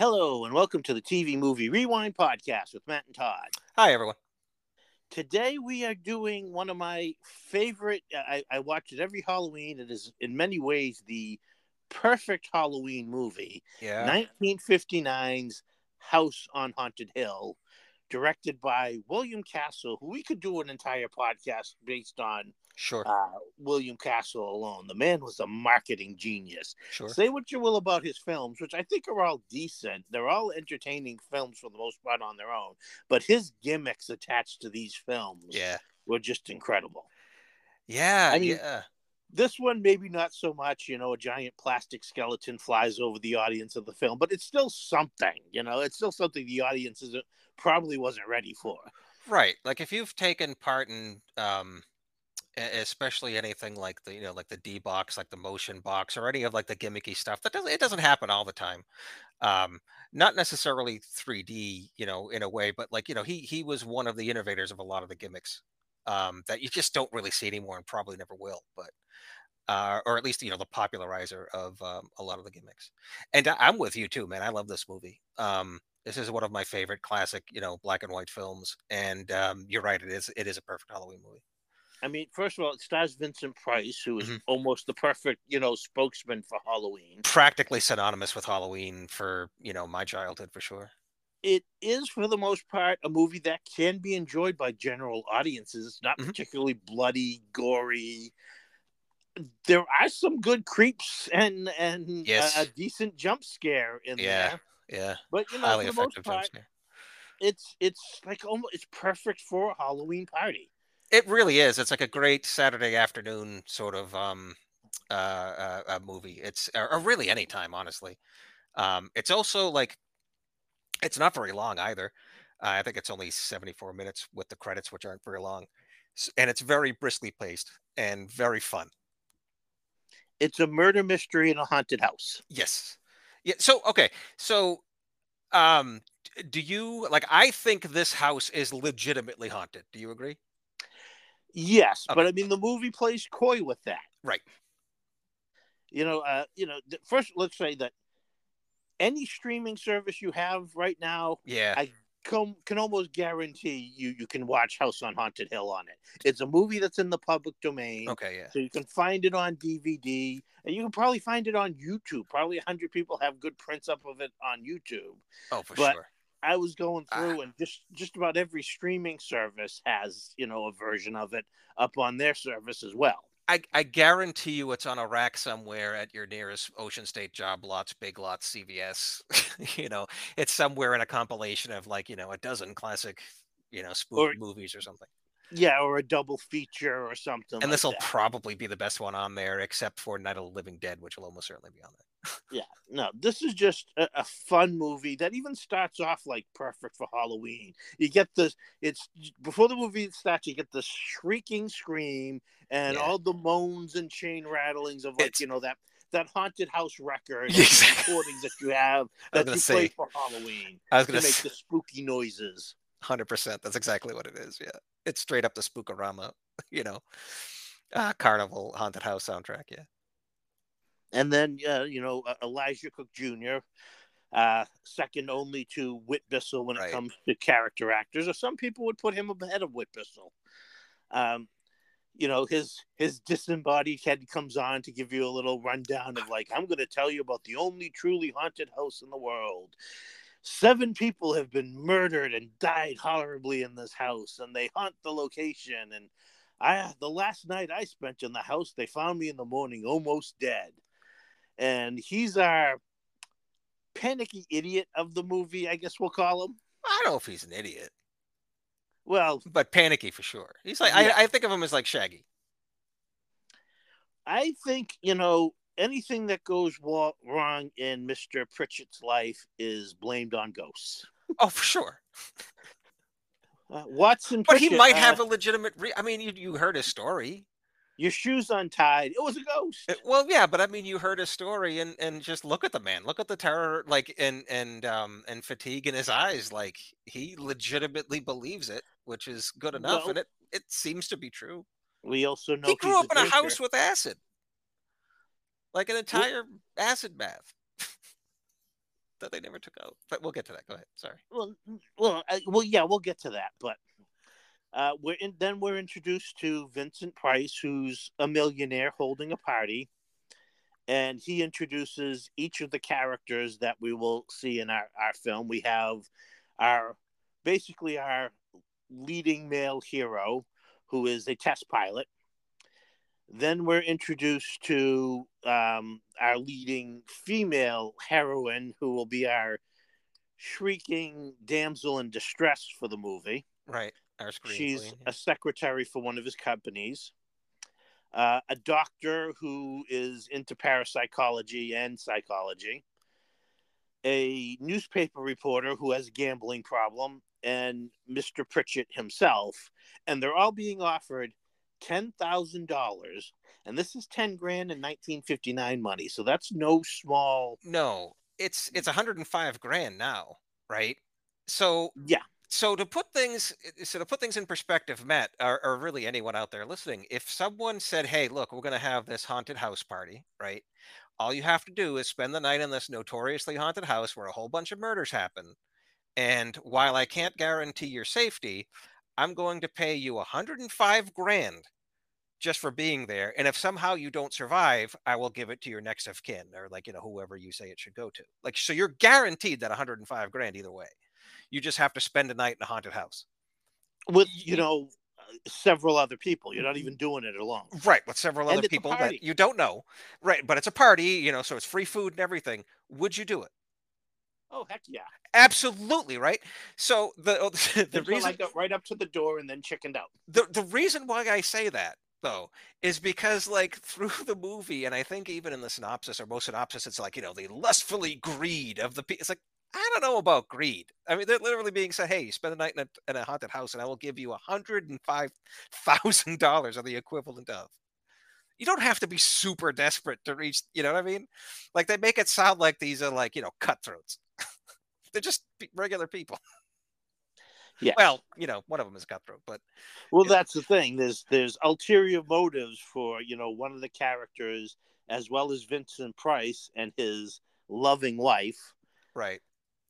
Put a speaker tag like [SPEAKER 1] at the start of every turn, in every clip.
[SPEAKER 1] Hello, and welcome to the TV Movie Rewind podcast with Matt and Todd.
[SPEAKER 2] Hi, everyone.
[SPEAKER 1] Today we are doing one of my favorite. Uh, I, I watch it every Halloween. It is in many ways the perfect Halloween movie.
[SPEAKER 2] Yeah.
[SPEAKER 1] 1959's House on Haunted Hill, directed by William Castle, who we could do an entire podcast based on
[SPEAKER 2] Sure.
[SPEAKER 1] uh, William Castle alone. The man was a marketing genius.
[SPEAKER 2] Sure.
[SPEAKER 1] Say what you will about his films, which I think are all decent. They're all entertaining films for the most part on their own. But his gimmicks attached to these films
[SPEAKER 2] Yeah.
[SPEAKER 1] were just incredible.
[SPEAKER 2] Yeah.
[SPEAKER 1] I mean-
[SPEAKER 2] yeah.
[SPEAKER 1] This one, maybe not so much, you know, a giant plastic skeleton flies over the audience of the film, but it's still something, you know, it's still something the audience isn't, probably wasn't ready for.
[SPEAKER 2] Right. Like if you've taken part in, um, especially anything like the you know like the D box, like the motion box, or any of like the gimmicky stuff, that doesn't it doesn't happen all the time. Um, not necessarily 3D, you know, in a way, but like you know he he was one of the innovators of a lot of the gimmicks um, that you just don't really see anymore and probably never will. But uh, or at least you know the popularizer of um, a lot of the gimmicks. And I'm with you too, man. I love this movie. Um, this is one of my favorite classic, you know, black and white films. And um, you're right, it is it is a perfect Halloween movie.
[SPEAKER 1] I mean, first of all, it stars Vincent Price, who is
[SPEAKER 2] Mhm.
[SPEAKER 1] almost the perfect, you know, spokesman for Halloween.
[SPEAKER 2] Practically synonymous with Halloween for you know my childhood for sure.
[SPEAKER 1] it is for the most part a movie that can be enjoyed by general audiences. It's not
[SPEAKER 2] Mhm.
[SPEAKER 1] particularly bloody, gory. There are some good creeps and and
[SPEAKER 2] Yes.
[SPEAKER 1] a, a decent jump scare in
[SPEAKER 2] Yeah.
[SPEAKER 1] there.
[SPEAKER 2] Yeah,
[SPEAKER 1] But you know,
[SPEAKER 2] highly
[SPEAKER 1] for the most part, it's it's like almost it's perfect for a Halloween party.
[SPEAKER 2] It really is. It's like a great Saturday afternoon sort of um uh, uh, uh movie. It's or, or really any time, honestly. Um, it's also like it's not very long either. Uh, I think it's only 74 minutes with the credits, which aren't very long, and it's very briskly paced and very fun.
[SPEAKER 1] It's a murder mystery in a haunted house.
[SPEAKER 2] Yes. Yeah. So okay. So, um, do you like? I think this house is legitimately haunted. Do you agree?
[SPEAKER 1] Yes,
[SPEAKER 2] Okay.
[SPEAKER 1] but I mean the movie plays coy with that.
[SPEAKER 2] Right.
[SPEAKER 1] you know uh you know first let's say that any streaming service you have right now
[SPEAKER 2] Yeah.
[SPEAKER 1] I- come can almost guarantee you you can watch house on haunted hill on it it's a movie that's in the public domain
[SPEAKER 2] okay. Yeah.
[SPEAKER 1] so you can find it on dvd and you can probably find it on youtube probably 100 people have good prints up of it on youtube
[SPEAKER 2] Oh, for
[SPEAKER 1] but-
[SPEAKER 2] sure.
[SPEAKER 1] I was going
[SPEAKER 2] Ah.
[SPEAKER 1] through and just just about every streaming service has you know a version of it up on their service as well
[SPEAKER 2] I, I guarantee you it's on a rack somewhere at your nearest Ocean State Job Lots, Big Lots, CVS. you know, it's somewhere in a compilation of like, you know, a dozen classic, you know, spoof
[SPEAKER 1] Or-
[SPEAKER 2] movies or something.
[SPEAKER 1] Yeah or a double feature or something
[SPEAKER 2] And
[SPEAKER 1] like
[SPEAKER 2] this will probably be the best one on there, except for Night of the Living Dead, which will almost certainly be on there.
[SPEAKER 1] Yeah, no, this is just a, a fun movie that even starts off like perfect for Halloween. You get the it's before the movie starts, you get the shrieking scream and
[SPEAKER 2] Yeah.
[SPEAKER 1] all the moans and chain rattlings of like
[SPEAKER 2] It's-
[SPEAKER 1] you know that that haunted house record recordings that you have that you play for Halloween
[SPEAKER 2] I was
[SPEAKER 1] to
[SPEAKER 2] gonna
[SPEAKER 1] make
[SPEAKER 2] say
[SPEAKER 1] the spooky noises.
[SPEAKER 2] Hundred percent. That's exactly what it is. Yeah, it's straight up the Spookorama, you know, uh, Carnival haunted house soundtrack. Yeah,
[SPEAKER 1] And then uh, you know Elijah Cook Jr. Uh, second only to Whit Bissell when it
[SPEAKER 2] Right.
[SPEAKER 1] comes to character actors, or some people would put him ahead of Whit Bissell. Um, you know, his his disembodied head comes on to give you a little rundown of like, I'm going to tell you about the only truly haunted house in the world. Seven people have been murdered and died horribly in this house, and they haunt the location. And I, the last night I spent in the house, they found me in the morning almost dead. And he's our panicky idiot of the movie, I guess we'll call him.
[SPEAKER 2] I don't know if he's an idiot,
[SPEAKER 1] Well,
[SPEAKER 2] but panicky for sure. He's like
[SPEAKER 1] Yeah.
[SPEAKER 2] I, I think of him as like Shaggy.
[SPEAKER 1] I think you know anything that goes wrong in Mister Pritchett's life is blamed on ghosts.
[SPEAKER 2] Oh, for sure.
[SPEAKER 1] Uh, Watson,
[SPEAKER 2] But he might
[SPEAKER 1] uh,
[SPEAKER 2] have a legitimate. Re- I mean, you, you heard his story.
[SPEAKER 1] your shoes untied. It was a ghost.
[SPEAKER 2] Uh, Well, yeah, but I mean, you heard his story, and and just look at the man. Look at the terror, like and and um and fatigue in his eyes. Like he legitimately believes it, which is good enough,
[SPEAKER 1] Well,
[SPEAKER 2] and it it seems to be true.
[SPEAKER 1] we also know
[SPEAKER 2] he grew up in a
[SPEAKER 1] drinker.
[SPEAKER 2] house with acid, like an entire acid bath. that they never took out. But we'll get to that. Go ahead. Sorry.
[SPEAKER 1] Well, well, uh, well, yeah, we'll get to that. But uh, we're in, then we're introduced to Vincent Price, who's a millionaire holding a party, and he introduces each of the characters that we will see in our, our film. We have our basically our leading male hero, who is a test pilot. Then we're introduced to um, our leading female heroine, who will be our shrieking damsel in distress for the movie.
[SPEAKER 2] Right. Our screen
[SPEAKER 1] She's
[SPEAKER 2] queen.
[SPEAKER 1] a secretary for one of his companies. Uh, a doctor who is into parapsychology and psychology. A newspaper reporter who has a gambling problem, and Mr. Pritchett himself. And they're all being offered $10,000. And this is 10 grand in 1959 money. So that's no small.
[SPEAKER 2] No, it's it's 105 grand now, right? So
[SPEAKER 1] Yeah.
[SPEAKER 2] so to put things so to put things in perspective, Matt, or, or really anyone out there listening, if someone said, "Hey, look, we're going to have this haunted house party," right? All you have to do is spend the night in this notoriously haunted house where a whole bunch of murders happen. And while I can't guarantee your safety, I'm going to pay you 105 grand just for being there. And if somehow you don't survive, I will give it to your next of kin or like, you know, whoever you say it should go to. Like, so you're guaranteed that 105 grand either way. You just have to spend a night in a haunted house.
[SPEAKER 1] With, you know, uh, several other people. You're not even doing it alone.
[SPEAKER 2] Right. With several
[SPEAKER 1] And
[SPEAKER 2] other people that you don't know. Right. But it's a party, you know, so it's free food and everything. Would you do it?
[SPEAKER 1] Oh, heck yeah.
[SPEAKER 2] Absolutely. Right. So the, oh, the
[SPEAKER 1] The
[SPEAKER 2] reason
[SPEAKER 1] I got right up to the door and then chickened out.
[SPEAKER 2] the the reason why I say that though is because like through the movie and I think even in the synopsis or most synopsis it's like you know the lustfully greed of the people. It's like I don't know about greed. I mean they're literally being said, hey, you spend a night in a, in a haunted house and I will give you a hundred and five thousand dollars or the equivalent of. You don't have to be super desperate to reach. You know what I mean? Like they make it sound like these are like you know cutthroats. They're just regular people.
[SPEAKER 1] Yeah.
[SPEAKER 2] Well, you know, one of them is cutthroat, but
[SPEAKER 1] Well, that's the thing. There's there's ulterior motives for you know one of the characters, as well as Vincent Price and his loving wife,
[SPEAKER 2] right.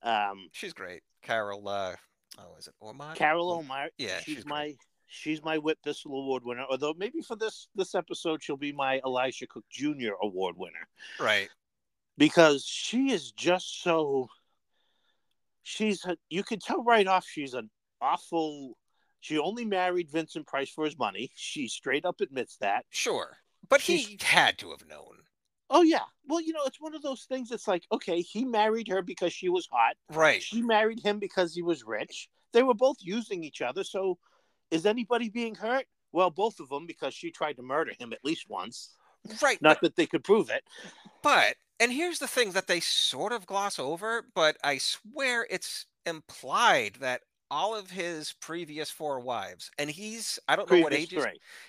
[SPEAKER 1] um,
[SPEAKER 2] She's great. Carol, uh, oh, is it Ormond?
[SPEAKER 1] Carol
[SPEAKER 2] Oh,
[SPEAKER 1] Omar.
[SPEAKER 2] yeah,
[SPEAKER 1] she's,
[SPEAKER 2] she's
[SPEAKER 1] my she's my Whit Bissell Award winner. Although maybe for this this episode she'll be my Elisha Cook Jr. Award winner
[SPEAKER 2] Right.
[SPEAKER 1] because she is just so. She's you can tell right off she's an awful. She only married Vincent Price for his money. She straight up admits that.
[SPEAKER 2] Sure. But
[SPEAKER 1] She's-
[SPEAKER 2] he had to have known.
[SPEAKER 1] Oh yeah. Well, you know, it's one of those things. It's like, okay, he married her because she was hot.
[SPEAKER 2] Right.
[SPEAKER 1] She married him because he was rich. They were both using each other. So, is anybody being hurt? Well, both of them because she tried to murder him at least once.
[SPEAKER 2] Right.
[SPEAKER 1] Not that they could prove it.
[SPEAKER 2] But, and here's the thing that they sort of gloss over, but I swear it's implied that all of his previous four wives, and he's, I don't know what age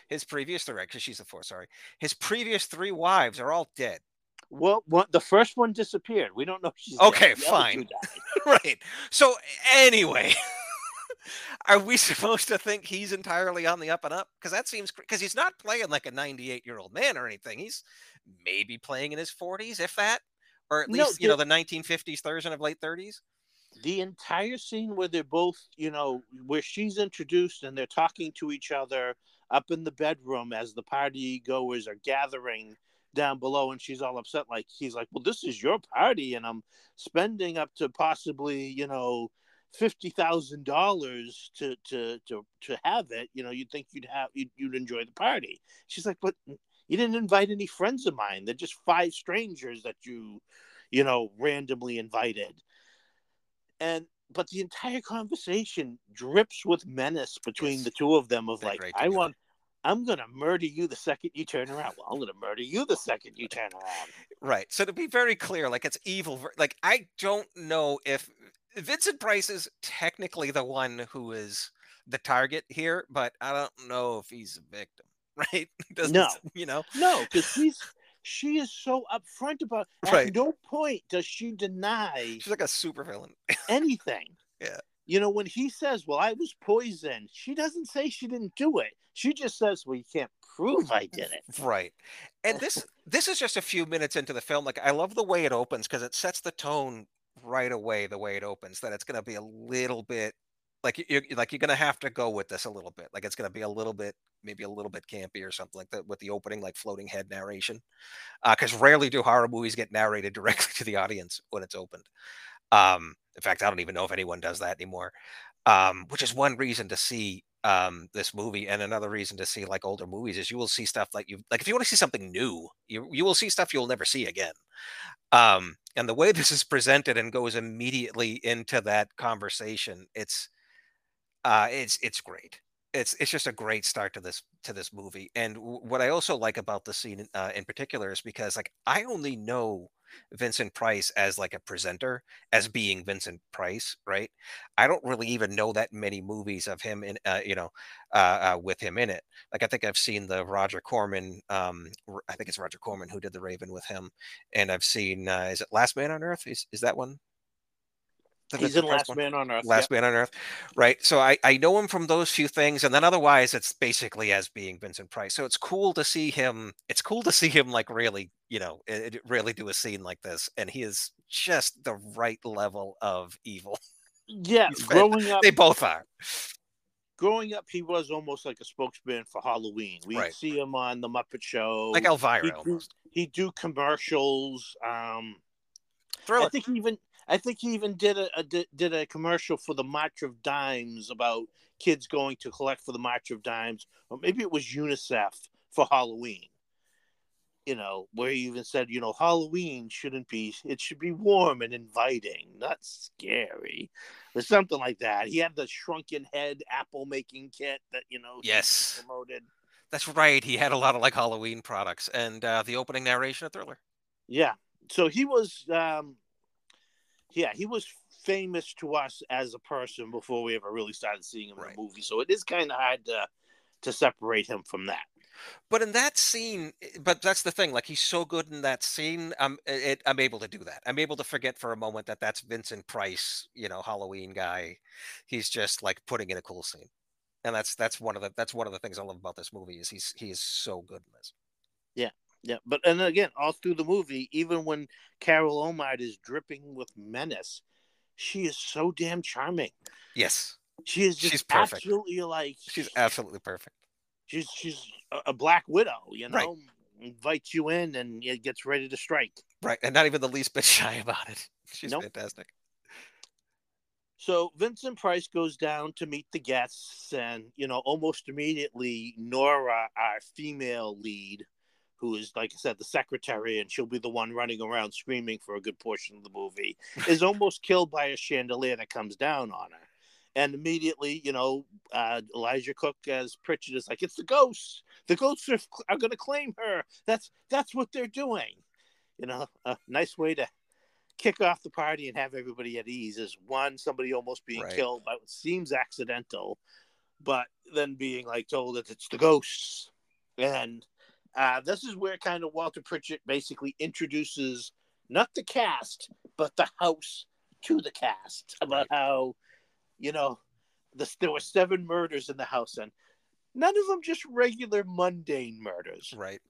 [SPEAKER 2] his, previous three, because she's the four, sorry. His previous three wives are all dead.
[SPEAKER 1] Well, one, the first one disappeared. We don't know if she's.
[SPEAKER 2] Okay, fine. right. So anyway, are we supposed to think he's entirely on the up and up? Because that seems because he's not playing like a 98 year old man or anything. He's maybe playing in his 40s, if that, or at
[SPEAKER 1] No,
[SPEAKER 2] least you know the 1950s version of late 30s.
[SPEAKER 1] The entire scene where they're both, you know, where she's introduced and they're talking to each other up in the bedroom as the party goers are gathering down below and she's all upset like he's like well this is your party and i'm spending up to possibly you know fifty thousand dollars to to to to have it you know you'd think you'd have you'd, you'd enjoy the party she's like but you didn't invite any friends of mine they're just five strangers that you you know randomly invited and but the entire conversation drips with menace between
[SPEAKER 2] Yes.
[SPEAKER 1] the two of them of
[SPEAKER 2] They're
[SPEAKER 1] like i want i'm gonna murder you the second you turn around well i'm gonna murder you the second you turn around
[SPEAKER 2] Right. So to be very clear, like it's evil. Like I don't know if Vincent Price is technically the one who is the target here, but I don't know if he's a victim. Right? Doesn't
[SPEAKER 1] No.
[SPEAKER 2] you know?
[SPEAKER 1] No, because he's she is so upfront about. At
[SPEAKER 2] Right.
[SPEAKER 1] no point does she deny
[SPEAKER 2] She's like a super villain.
[SPEAKER 1] anything.
[SPEAKER 2] Yeah.
[SPEAKER 1] You know, when he says, "Well, I was poisoned," she doesn't say she didn't do it. She just says, "Well, you can't prove I did it."
[SPEAKER 2] Right. And this this is just a few minutes into the film. Like I love the way it opens because it sets the tone right away the way it opens that it's going to be a little bit like you you're like you're going to have to go with this a little bit. Like it's going to be a little bit maybe a little bit campy or something like that with the opening like floating head narration. Uh cuz rarely do horror movies get narrated directly to the audience when it's opened. Um in fact, I don't even know if anyone does that anymore. Um which is one reason to see um this movie and another reason to see like older movies is you will see stuff like you like if you want to see something new you you will see stuff you'll never see again. Um and the way this is presented and goes immediately into that conversation it's uh it's it's great. It's it's just a great start to this to this movie. And w- what i also like about the scene uh, in particular is because like i only know vincent price as like a presenter as being vincent price right? I don't really even know that many movies of him in uh, you know uh, uh, with him in it. Like i think i've seen the roger corman um i think it's roger corman who did the raven with him and i've seen uh, is it last man on earth? Is, is that one
[SPEAKER 1] He's in Last
[SPEAKER 2] one?
[SPEAKER 1] Man on Earth.
[SPEAKER 2] Last Man on Earth, right? So I I know him from those few things, and then otherwise it's basically as being Vincent Price. So it's cool to see him. It's cool to see him like really, you know, it, it really do a scene like this, and he is just the right level of evil.
[SPEAKER 1] Yeah, growing up,
[SPEAKER 2] They both are.
[SPEAKER 1] growing up, he was almost like a spokesman for Halloween. We
[SPEAKER 2] Right.
[SPEAKER 1] see him on the Muppet Show.
[SPEAKER 2] Like Elvira
[SPEAKER 1] he'd do, he'd do commercials. Um, I think even I think he even did a, a did, a commercial for the March of Dimes about kids going to collect for the March of Dimes, or maybe it was UNICEF for Halloween. You know, where he even said, you know, Halloween shouldn't be it should be warm and inviting, not scary. Or something like that. He had the shrunken head apple making kit that, you know,
[SPEAKER 2] Yes,
[SPEAKER 1] promoted.
[SPEAKER 2] that's right. He had a lot of like Halloween products, and uh, the opening narration of Thriller.
[SPEAKER 1] Yeah. So he was um yeah, he was famous to us as a person before we ever really started seeing him
[SPEAKER 2] Right.
[SPEAKER 1] in a movie. So it is kind of hard to to separate him from that.
[SPEAKER 2] But in that scene, but that's the thing. Like he's so good in that scene. I'm it, I'm able to do that. I'm able to forget for a moment that that's Vincent Price, you know, Halloween guy. He's just like putting in a cool scene, and that's that's one of the that's one of the things I love about this movie is he's he is so good in this.
[SPEAKER 1] Yeah, but and again, all through the movie, even when Carol Omide is dripping with menace, she is so damn charming.
[SPEAKER 2] Yes,
[SPEAKER 1] She is just
[SPEAKER 2] She's perfect.
[SPEAKER 1] absolutely like
[SPEAKER 2] she's absolutely perfect.
[SPEAKER 1] she's she's a, black widow, you
[SPEAKER 2] Right.
[SPEAKER 1] know, invites you in and it gets ready to strike.
[SPEAKER 2] Right, and not even the least bit shy about it. She's
[SPEAKER 1] Nope.
[SPEAKER 2] fantastic.
[SPEAKER 1] So Vincent Price goes down to meet the guests, and you know, almost immediately, Nora, our female lead, who is like I said, the secretary, and she'll be the one running around screaming for a good portion of the movie, is almost killed by a chandelier that comes down on her. And immediately, you know, uh, Elijah Cook as Pritchard is like, "It's the ghosts. The ghosts are, are going to claim her. That's that's what they're doing." You know, a nice way to kick off the party and have everybody at ease is one somebody almost being
[SPEAKER 2] Right.
[SPEAKER 1] killed by what seems accidental but then being like told that it's the ghosts and uh, this is where kind of walter pritchett basically introduces not the cast but the house to the cast about how you know this, there were seven murders in the house and none of them just regular mundane murders.
[SPEAKER 2] Right,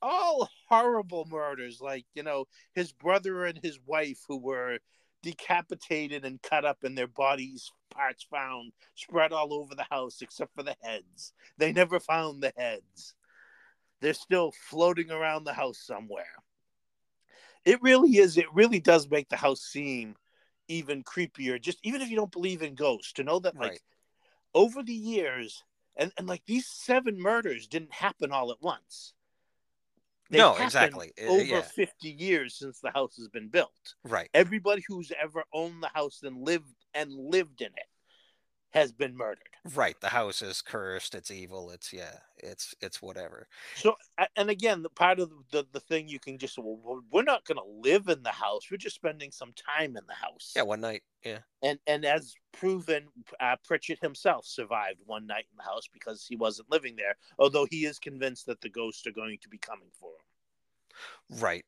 [SPEAKER 1] all horrible murders like you know his brother and his wife who were decapitated and cut up and their bodies parts found spread all over the house except for the heads. They never found the heads they're still floating around the house somewhere it really is it really does make the house seem even creepier just even if you don't believe in ghosts to know that like
[SPEAKER 2] right.
[SPEAKER 1] over the years and, and like these seven murders didn't happen all at once They
[SPEAKER 2] No, exactly. Uh,
[SPEAKER 1] over
[SPEAKER 2] yeah.
[SPEAKER 1] 50 years since the house has been built
[SPEAKER 2] Right.
[SPEAKER 1] everybody who's ever owned the house and lived and lived in it has been murdered
[SPEAKER 2] Right. The house is cursed. It's evil. It's yeah. It's it's whatever.
[SPEAKER 1] so and again the part of the, the thing you can just well we're- not going to live in the house we're just spending some time in the house
[SPEAKER 2] Yeah. One night. Yeah.
[SPEAKER 1] and and as proven uh, pritchett himself survived one night in the house because he wasn't living there although he is convinced that the ghosts are going to be coming for him
[SPEAKER 2] Right.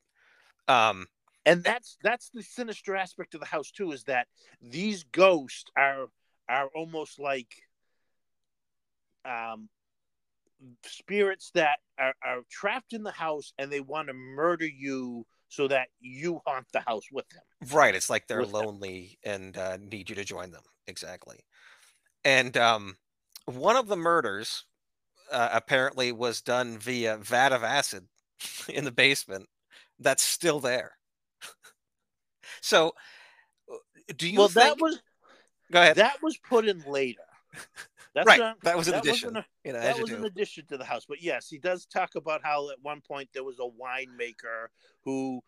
[SPEAKER 2] Um.
[SPEAKER 1] and that's that's the sinister aspect of the house too is that these ghosts are are almost like um spirits that are, are trapped in the house and they want to murder you so that you haunt the house with them.
[SPEAKER 2] Right. It's like they're
[SPEAKER 1] With them.
[SPEAKER 2] lonely and uh, need you to join them. Exactly. And um, one of the murders uh, apparently was done via vat of acid in the basement that's still there. so, uh, do you
[SPEAKER 1] well,
[SPEAKER 2] think?
[SPEAKER 1] that was
[SPEAKER 2] Go ahead.
[SPEAKER 1] that was put in later. That's
[SPEAKER 2] right.
[SPEAKER 1] not-
[SPEAKER 2] that was an
[SPEAKER 1] that
[SPEAKER 2] addition. you know,
[SPEAKER 1] that was an addition to the house. But yes, he does talk about how at one point there was a winemaker who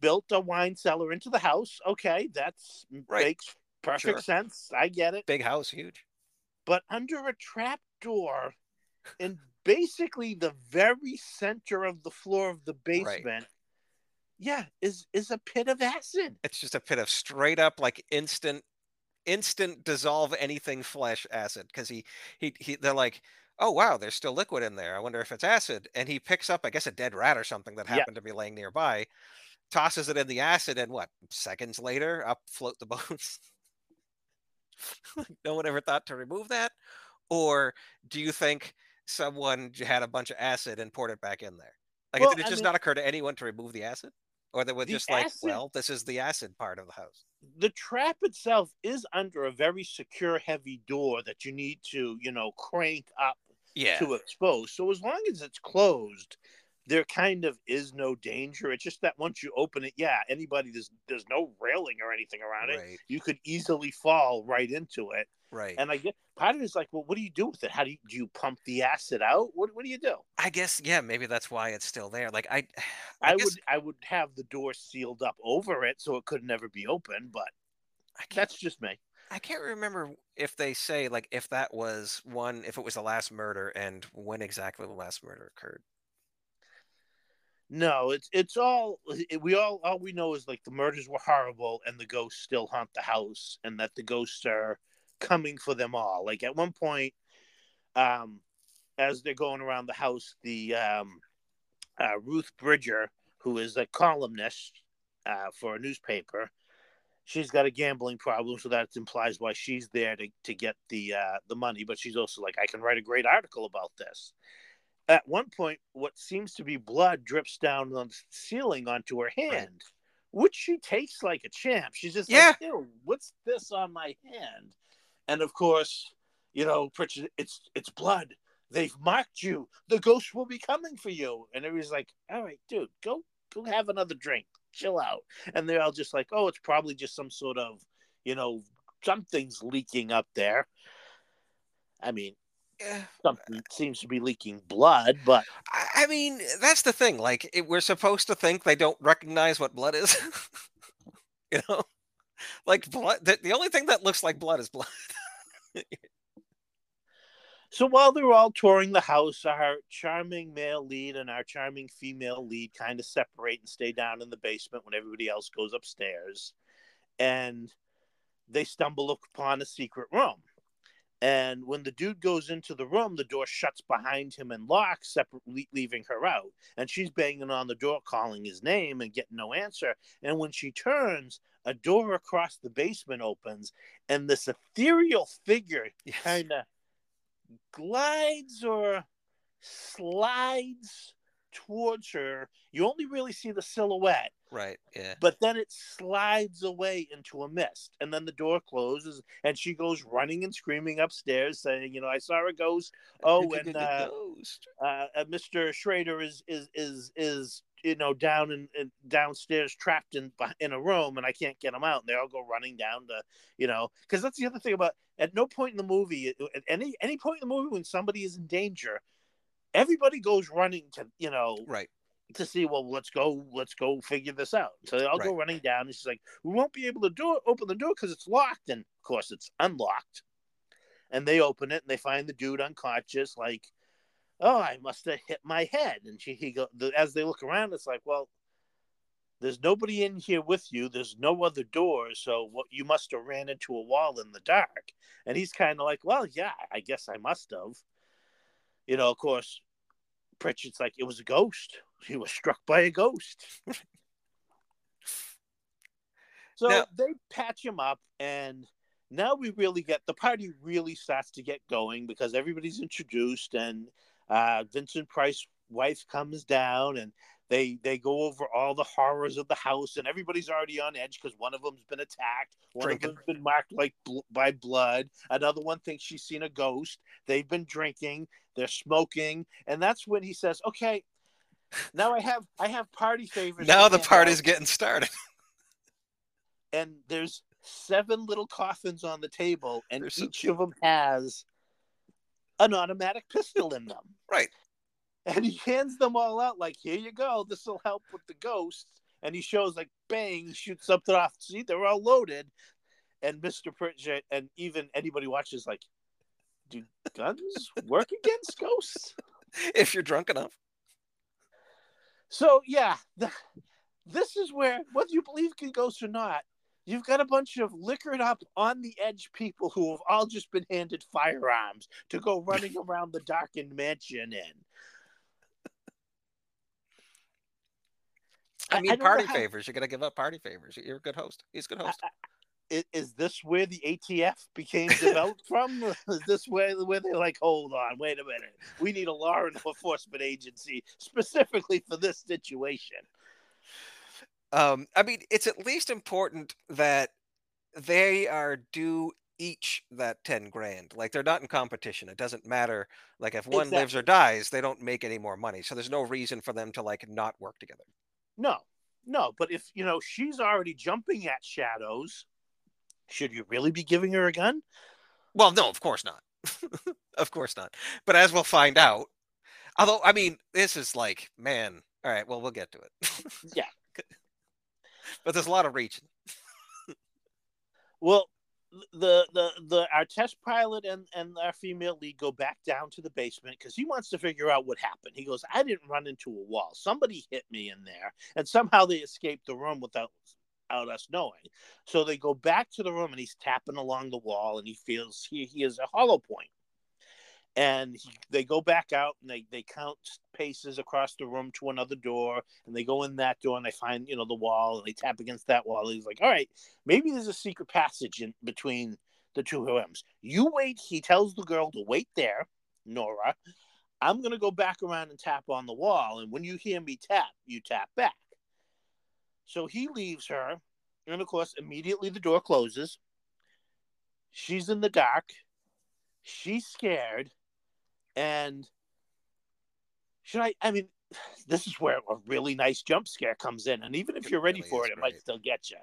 [SPEAKER 1] built a wine cellar into the house. Okay, that's
[SPEAKER 2] Right.
[SPEAKER 1] makes perfect
[SPEAKER 2] Sure.
[SPEAKER 1] sense. I get it.
[SPEAKER 2] Big house, huge.
[SPEAKER 1] But under a trap door in basically the very center of the floor of the basement, yeah, is is a pit of acid.
[SPEAKER 2] It's just a pit of straight up like instant instant dissolve anything flesh acid because he, he he they're like oh wow there's still liquid in there. I wonder if it's acid. And he picks up i guess a dead rat or something that
[SPEAKER 1] Yeah.
[SPEAKER 2] happened to be laying nearby tosses it in the acid and what seconds later up float the bones. No one ever thought to remove that? Or do you think someone had a bunch of acid and poured it back in there? Like
[SPEAKER 1] Well,
[SPEAKER 2] did it
[SPEAKER 1] I
[SPEAKER 2] just
[SPEAKER 1] mean-
[SPEAKER 2] not occur to anyone to remove the acid or they were
[SPEAKER 1] The
[SPEAKER 2] just like
[SPEAKER 1] acid-
[SPEAKER 2] well this is the acid part of the house.
[SPEAKER 1] The trap itself is under a very secure heavy door that you need to you know crank up
[SPEAKER 2] yeah.
[SPEAKER 1] to expose. So as long as it's closed there kind of is no danger it's just that once you open it yeah anybody there's there's no railing or anything around it you could easily fall right into it.
[SPEAKER 2] Right.
[SPEAKER 1] And i get part of it is like well what do you do with it? How do you do you pump the acid out? What, what do you do?
[SPEAKER 2] I guess yeah, maybe that's why it's still there. Like I,
[SPEAKER 1] i,
[SPEAKER 2] guess,
[SPEAKER 1] would i would have the door sealed up over it so it could never be open, but
[SPEAKER 2] I
[SPEAKER 1] that's just me.
[SPEAKER 2] I can't remember if they say like if that was one, if it was the last murder, and when exactly the last murder occurred.
[SPEAKER 1] No, it's it's all it, we all all we know is like the murders were horrible and the ghosts still haunt the house and that the ghosts are coming for them all. Like at one point, um, as they're going around the house, the um, uh, Ruth Bridger, who is a columnist uh, for a newspaper, she's got a gambling problem, so that implies why she's there to to get the uh, the money. But she's also like, I can write a great article about this at one point, what seems to be blood drips down on the ceiling onto her hand, which she takes like a champ. She's just
[SPEAKER 2] Yeah.
[SPEAKER 1] like, what's this on my hand? And of course, you know, Pritchard, it's it's blood. They've marked you. The ghost will be coming for you. And everybody's like, all right, dude, go go have another drink. Chill out. And they're all just like, oh, it's probably just some sort of, you know, something's leaking up there. I mean. Something seems to be leaking blood, but
[SPEAKER 2] I, mean, that's the thing. Like it, we're supposed to think they don't recognize what blood is. you know, like blood. The, the only thing that looks like blood is blood.
[SPEAKER 1] so while they're all touring the house, our charming male lead and our charming female lead kind of separate and stay down in the basement when everybody else goes upstairs. And they stumble upon a secret room. And when the dude goes into the room, the door shuts behind him and locks, separately leaving her out. And she's banging on the door, calling his name and getting no answer. And when she turns, a door across the basement opens, and this ethereal figure
[SPEAKER 2] Yes.
[SPEAKER 1] kind of glides or slides towards her. You only really see the silhouette,
[SPEAKER 2] Right. Yeah.
[SPEAKER 1] but then it slides away into a mist. And then the door closes, and she goes running and screaming upstairs, saying, "You know, I saw a ghost. Oh, and uh,
[SPEAKER 2] Ghost.
[SPEAKER 1] uh, uh, Mr. Schroeder is is is is you know down in, in downstairs trapped in in a room and I can't get him out and they all go running down to you know because that's the other thing about at no point in the movie at any any point in the movie when somebody is in danger everybody goes running to you know
[SPEAKER 2] Right.
[SPEAKER 1] to see well let's go let's go figure this out. So they all go running down and she's like we won't be able to do it open the door because it's locked. And of course it's unlocked. And they open it and they find the dude unconscious like oh i must have hit my head. And she he go the, as they look around it's like well there's nobody in here with you. There's no other doors so what you must have ran into a wall in the dark. And he's kind of like well yeah i guess i must have you know of course pritchard's like it was a ghost. He was struck by a ghost. So
[SPEAKER 2] Now-
[SPEAKER 1] they patch him up and now we really get the party really starts to get going because everybody's introduced and uh, Vincent Price wife comes down and they they go over all the horrors of the house, and everybody's already on edge because one of them's been attacked, one
[SPEAKER 2] Drinking.
[SPEAKER 1] of them's been marked like bl- by blood, another one thinks she's seen a ghost. They've been drinking, they're smoking, and that's when he says, "Okay, now I have I have party favors."
[SPEAKER 2] now the party's
[SPEAKER 1] out."
[SPEAKER 2] getting started.
[SPEAKER 1] and there's seven little coffins on the table, and
[SPEAKER 2] They're so
[SPEAKER 1] each of them has an automatic pistol in them.
[SPEAKER 2] Right.
[SPEAKER 1] And he hands them all out like, "Here you go. This will help with the ghosts." And he shows like, bang, shoots something off. See, they're all loaded. And Mister Pritchett and even anybody watches like, do guns work against ghosts?
[SPEAKER 2] If you're drunk enough.
[SPEAKER 1] So yeah, the, this is where whether you believe in ghosts or not, you've got a bunch of liquored up on the edge people who have all just been handed firearms to go running around the darkened mansion in.
[SPEAKER 2] I
[SPEAKER 1] I-
[SPEAKER 2] mean,
[SPEAKER 1] I
[SPEAKER 2] party
[SPEAKER 1] how-
[SPEAKER 2] favors. You're gonna give up party favors. You're a good host. He's a good host.
[SPEAKER 1] Is, is this where the ATF became developed from? Is this where where they're like, hold on, wait a minute, we need a law enforcement agency specifically for this situation?
[SPEAKER 2] Um, I mean, it's at least important that they are due each that 10 grand. Like they're not in competition. It doesn't matter. Like if one lives or dies, they don't make any more money. So there's no reason for them to like not work together.
[SPEAKER 1] No, no. But if you know she's already jumping at shadows, should you really be giving her a gun?
[SPEAKER 2] Well, no, of course not. of course not. But as we'll find out, although I mean, this is like, man, all right, well, we'll get to it.
[SPEAKER 1] Yeah.
[SPEAKER 2] but there's a lot of reaching.
[SPEAKER 1] Well, the the the our test pilot and and our female lead go back down to the basement because he wants to figure out what happened. He goes, "I didn't run into a wall. Somebody hit me in there, and somehow they escaped the room without." Without us knowing, so they go back to the room and he's tapping along the wall and he feels he, he is a hollow point. And he, they go back out and they, they count paces across the room to another door and they go in that door and they find you know the wall and they tap against that wall. He's like, all right, maybe there's a secret passage in between the two rooms. You wait. He tells the girl to wait there, Nora. I'm gonna go back around and tap on the wall, and when you hear me tap, you tap back. So he leaves her, and of course, immediately the door closes. She's in the dark. She's scared, and should I? I mean, this is where a really nice jump scare comes in, and even if you're ready
[SPEAKER 2] really
[SPEAKER 1] for it, it might still get you.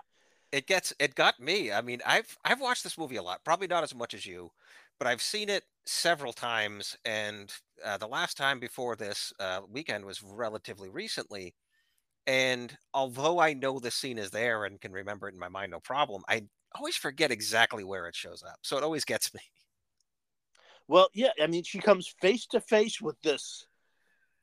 [SPEAKER 2] it gets it got me. I mean i've i've watched this movie a lot probably not as much as you but i've seen it several times. And uh, the last time before this uh, weekend was relatively recently. And although i know the scene is there and can remember it in my mind no problem i always forget exactly where it shows up. So it always gets me
[SPEAKER 1] Well, yeah, I mean, she comes face to face with this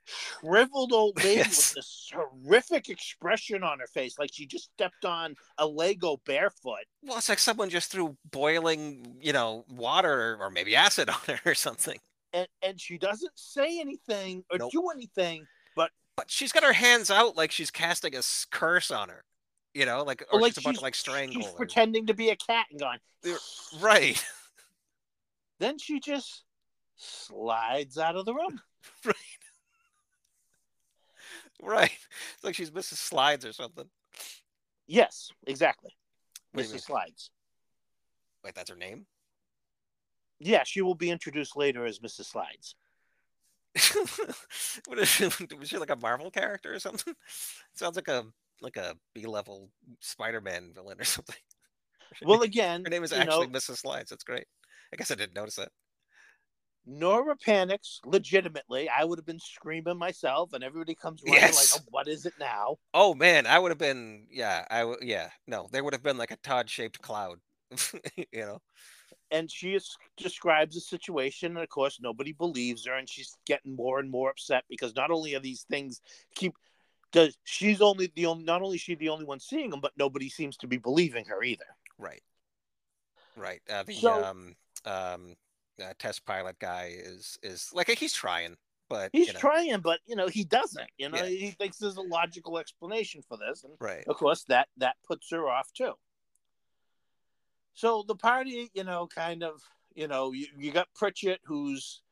[SPEAKER 1] shriveled old lady
[SPEAKER 2] Yes.
[SPEAKER 1] with this horrific expression on her face, like she just stepped on a Lego barefoot.
[SPEAKER 2] well it's like someone just threw boiling you know water or maybe acid on her or something
[SPEAKER 1] And, and she doesn't say anything or
[SPEAKER 2] Nope.
[SPEAKER 1] do anything,
[SPEAKER 2] but but she's got her hands out like she's casting a curse on her you know like or
[SPEAKER 1] like
[SPEAKER 2] she's about to like strangle
[SPEAKER 1] she's pretending to be a cat and going,
[SPEAKER 2] right
[SPEAKER 1] then she just slides out of the room.
[SPEAKER 2] Right. right. It's like she's Mrs. Slydes or something.
[SPEAKER 1] Yes, exactly.
[SPEAKER 2] What
[SPEAKER 1] Mrs. Slydes.
[SPEAKER 2] Wait, that's her name?
[SPEAKER 1] Yeah, she will be introduced later as Mrs. Slydes.
[SPEAKER 2] what is she, was she like a Marvel character or something? Sounds like a like a B level Spider Man villain or something.
[SPEAKER 1] Well, again,
[SPEAKER 2] her name is actually
[SPEAKER 1] know,
[SPEAKER 2] Mrs. Slydes. That's great. I guess I didn't notice that.
[SPEAKER 1] Nora panics legitimately. I would have been screaming myself, and everybody comes running
[SPEAKER 2] Yes.
[SPEAKER 1] like, oh, "What is it now?"
[SPEAKER 2] Oh man, I would have been yeah, I w- yeah. No, there would have been like a Todd shaped cloud. you know.
[SPEAKER 1] And she is, describes the situation, and of course, nobody believes her, and she's getting more and more upset because not only are these things keep does she's only the only not only is she the only one seeing them, but nobody seems to be believing her either.
[SPEAKER 2] Right. Right. Uh, the
[SPEAKER 1] So-
[SPEAKER 2] um um uh, test pilot guy is is like he's trying, but
[SPEAKER 1] He's
[SPEAKER 2] you know,
[SPEAKER 1] trying, but you know he doesn't. You know
[SPEAKER 2] Yeah.
[SPEAKER 1] he thinks there's a logical explanation for this, and
[SPEAKER 2] right.
[SPEAKER 1] of course that that puts her off too so the party you know kind of you know you, you got pritchett who's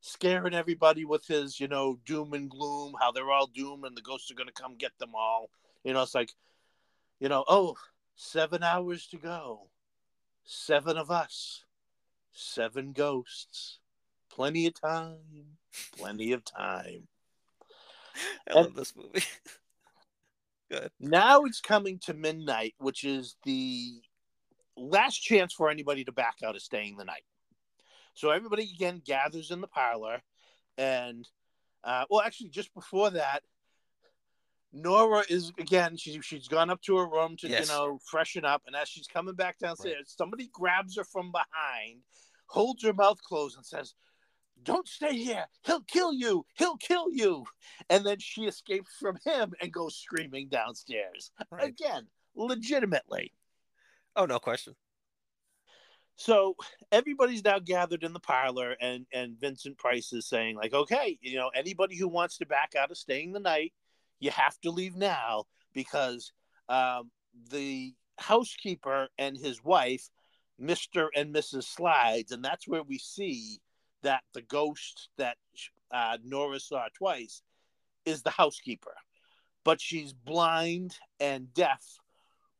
[SPEAKER 1] scaring everybody with his, you know, doom and gloom, how they're all doomed and the ghosts are going to come get them all. You know, it's like, you know, oh, seven hours to go, seven of us, seven ghosts, plenty of time, plenty of time.
[SPEAKER 2] I love this movie. Good.
[SPEAKER 1] Now it's coming to midnight, which is the last chance for anybody to back out of staying the night. So everybody again gathers in the parlor, and uh, well, actually, just before that, Nora is again. She she's gone up to her room to
[SPEAKER 2] Yes.
[SPEAKER 1] you know freshen up, and as she's coming back downstairs, somebody grabs her from behind, holds her mouth closed, and says, "Don't stay here. He'll kill you. He'll kill you." And then she escapes from him and goes screaming downstairs
[SPEAKER 2] Right.
[SPEAKER 1] again, legitimately.
[SPEAKER 2] Oh, no question.
[SPEAKER 1] So everybody's now gathered in the parlor, and and Vincent Price is saying like, okay, you know, anybody who wants to back out of staying the night, you have to leave now because um, the housekeeper and his wife, Mister and Mrs. Slydes, and that's where we see that the ghost that uh, Nora saw twice is the housekeeper, but she's blind and deaf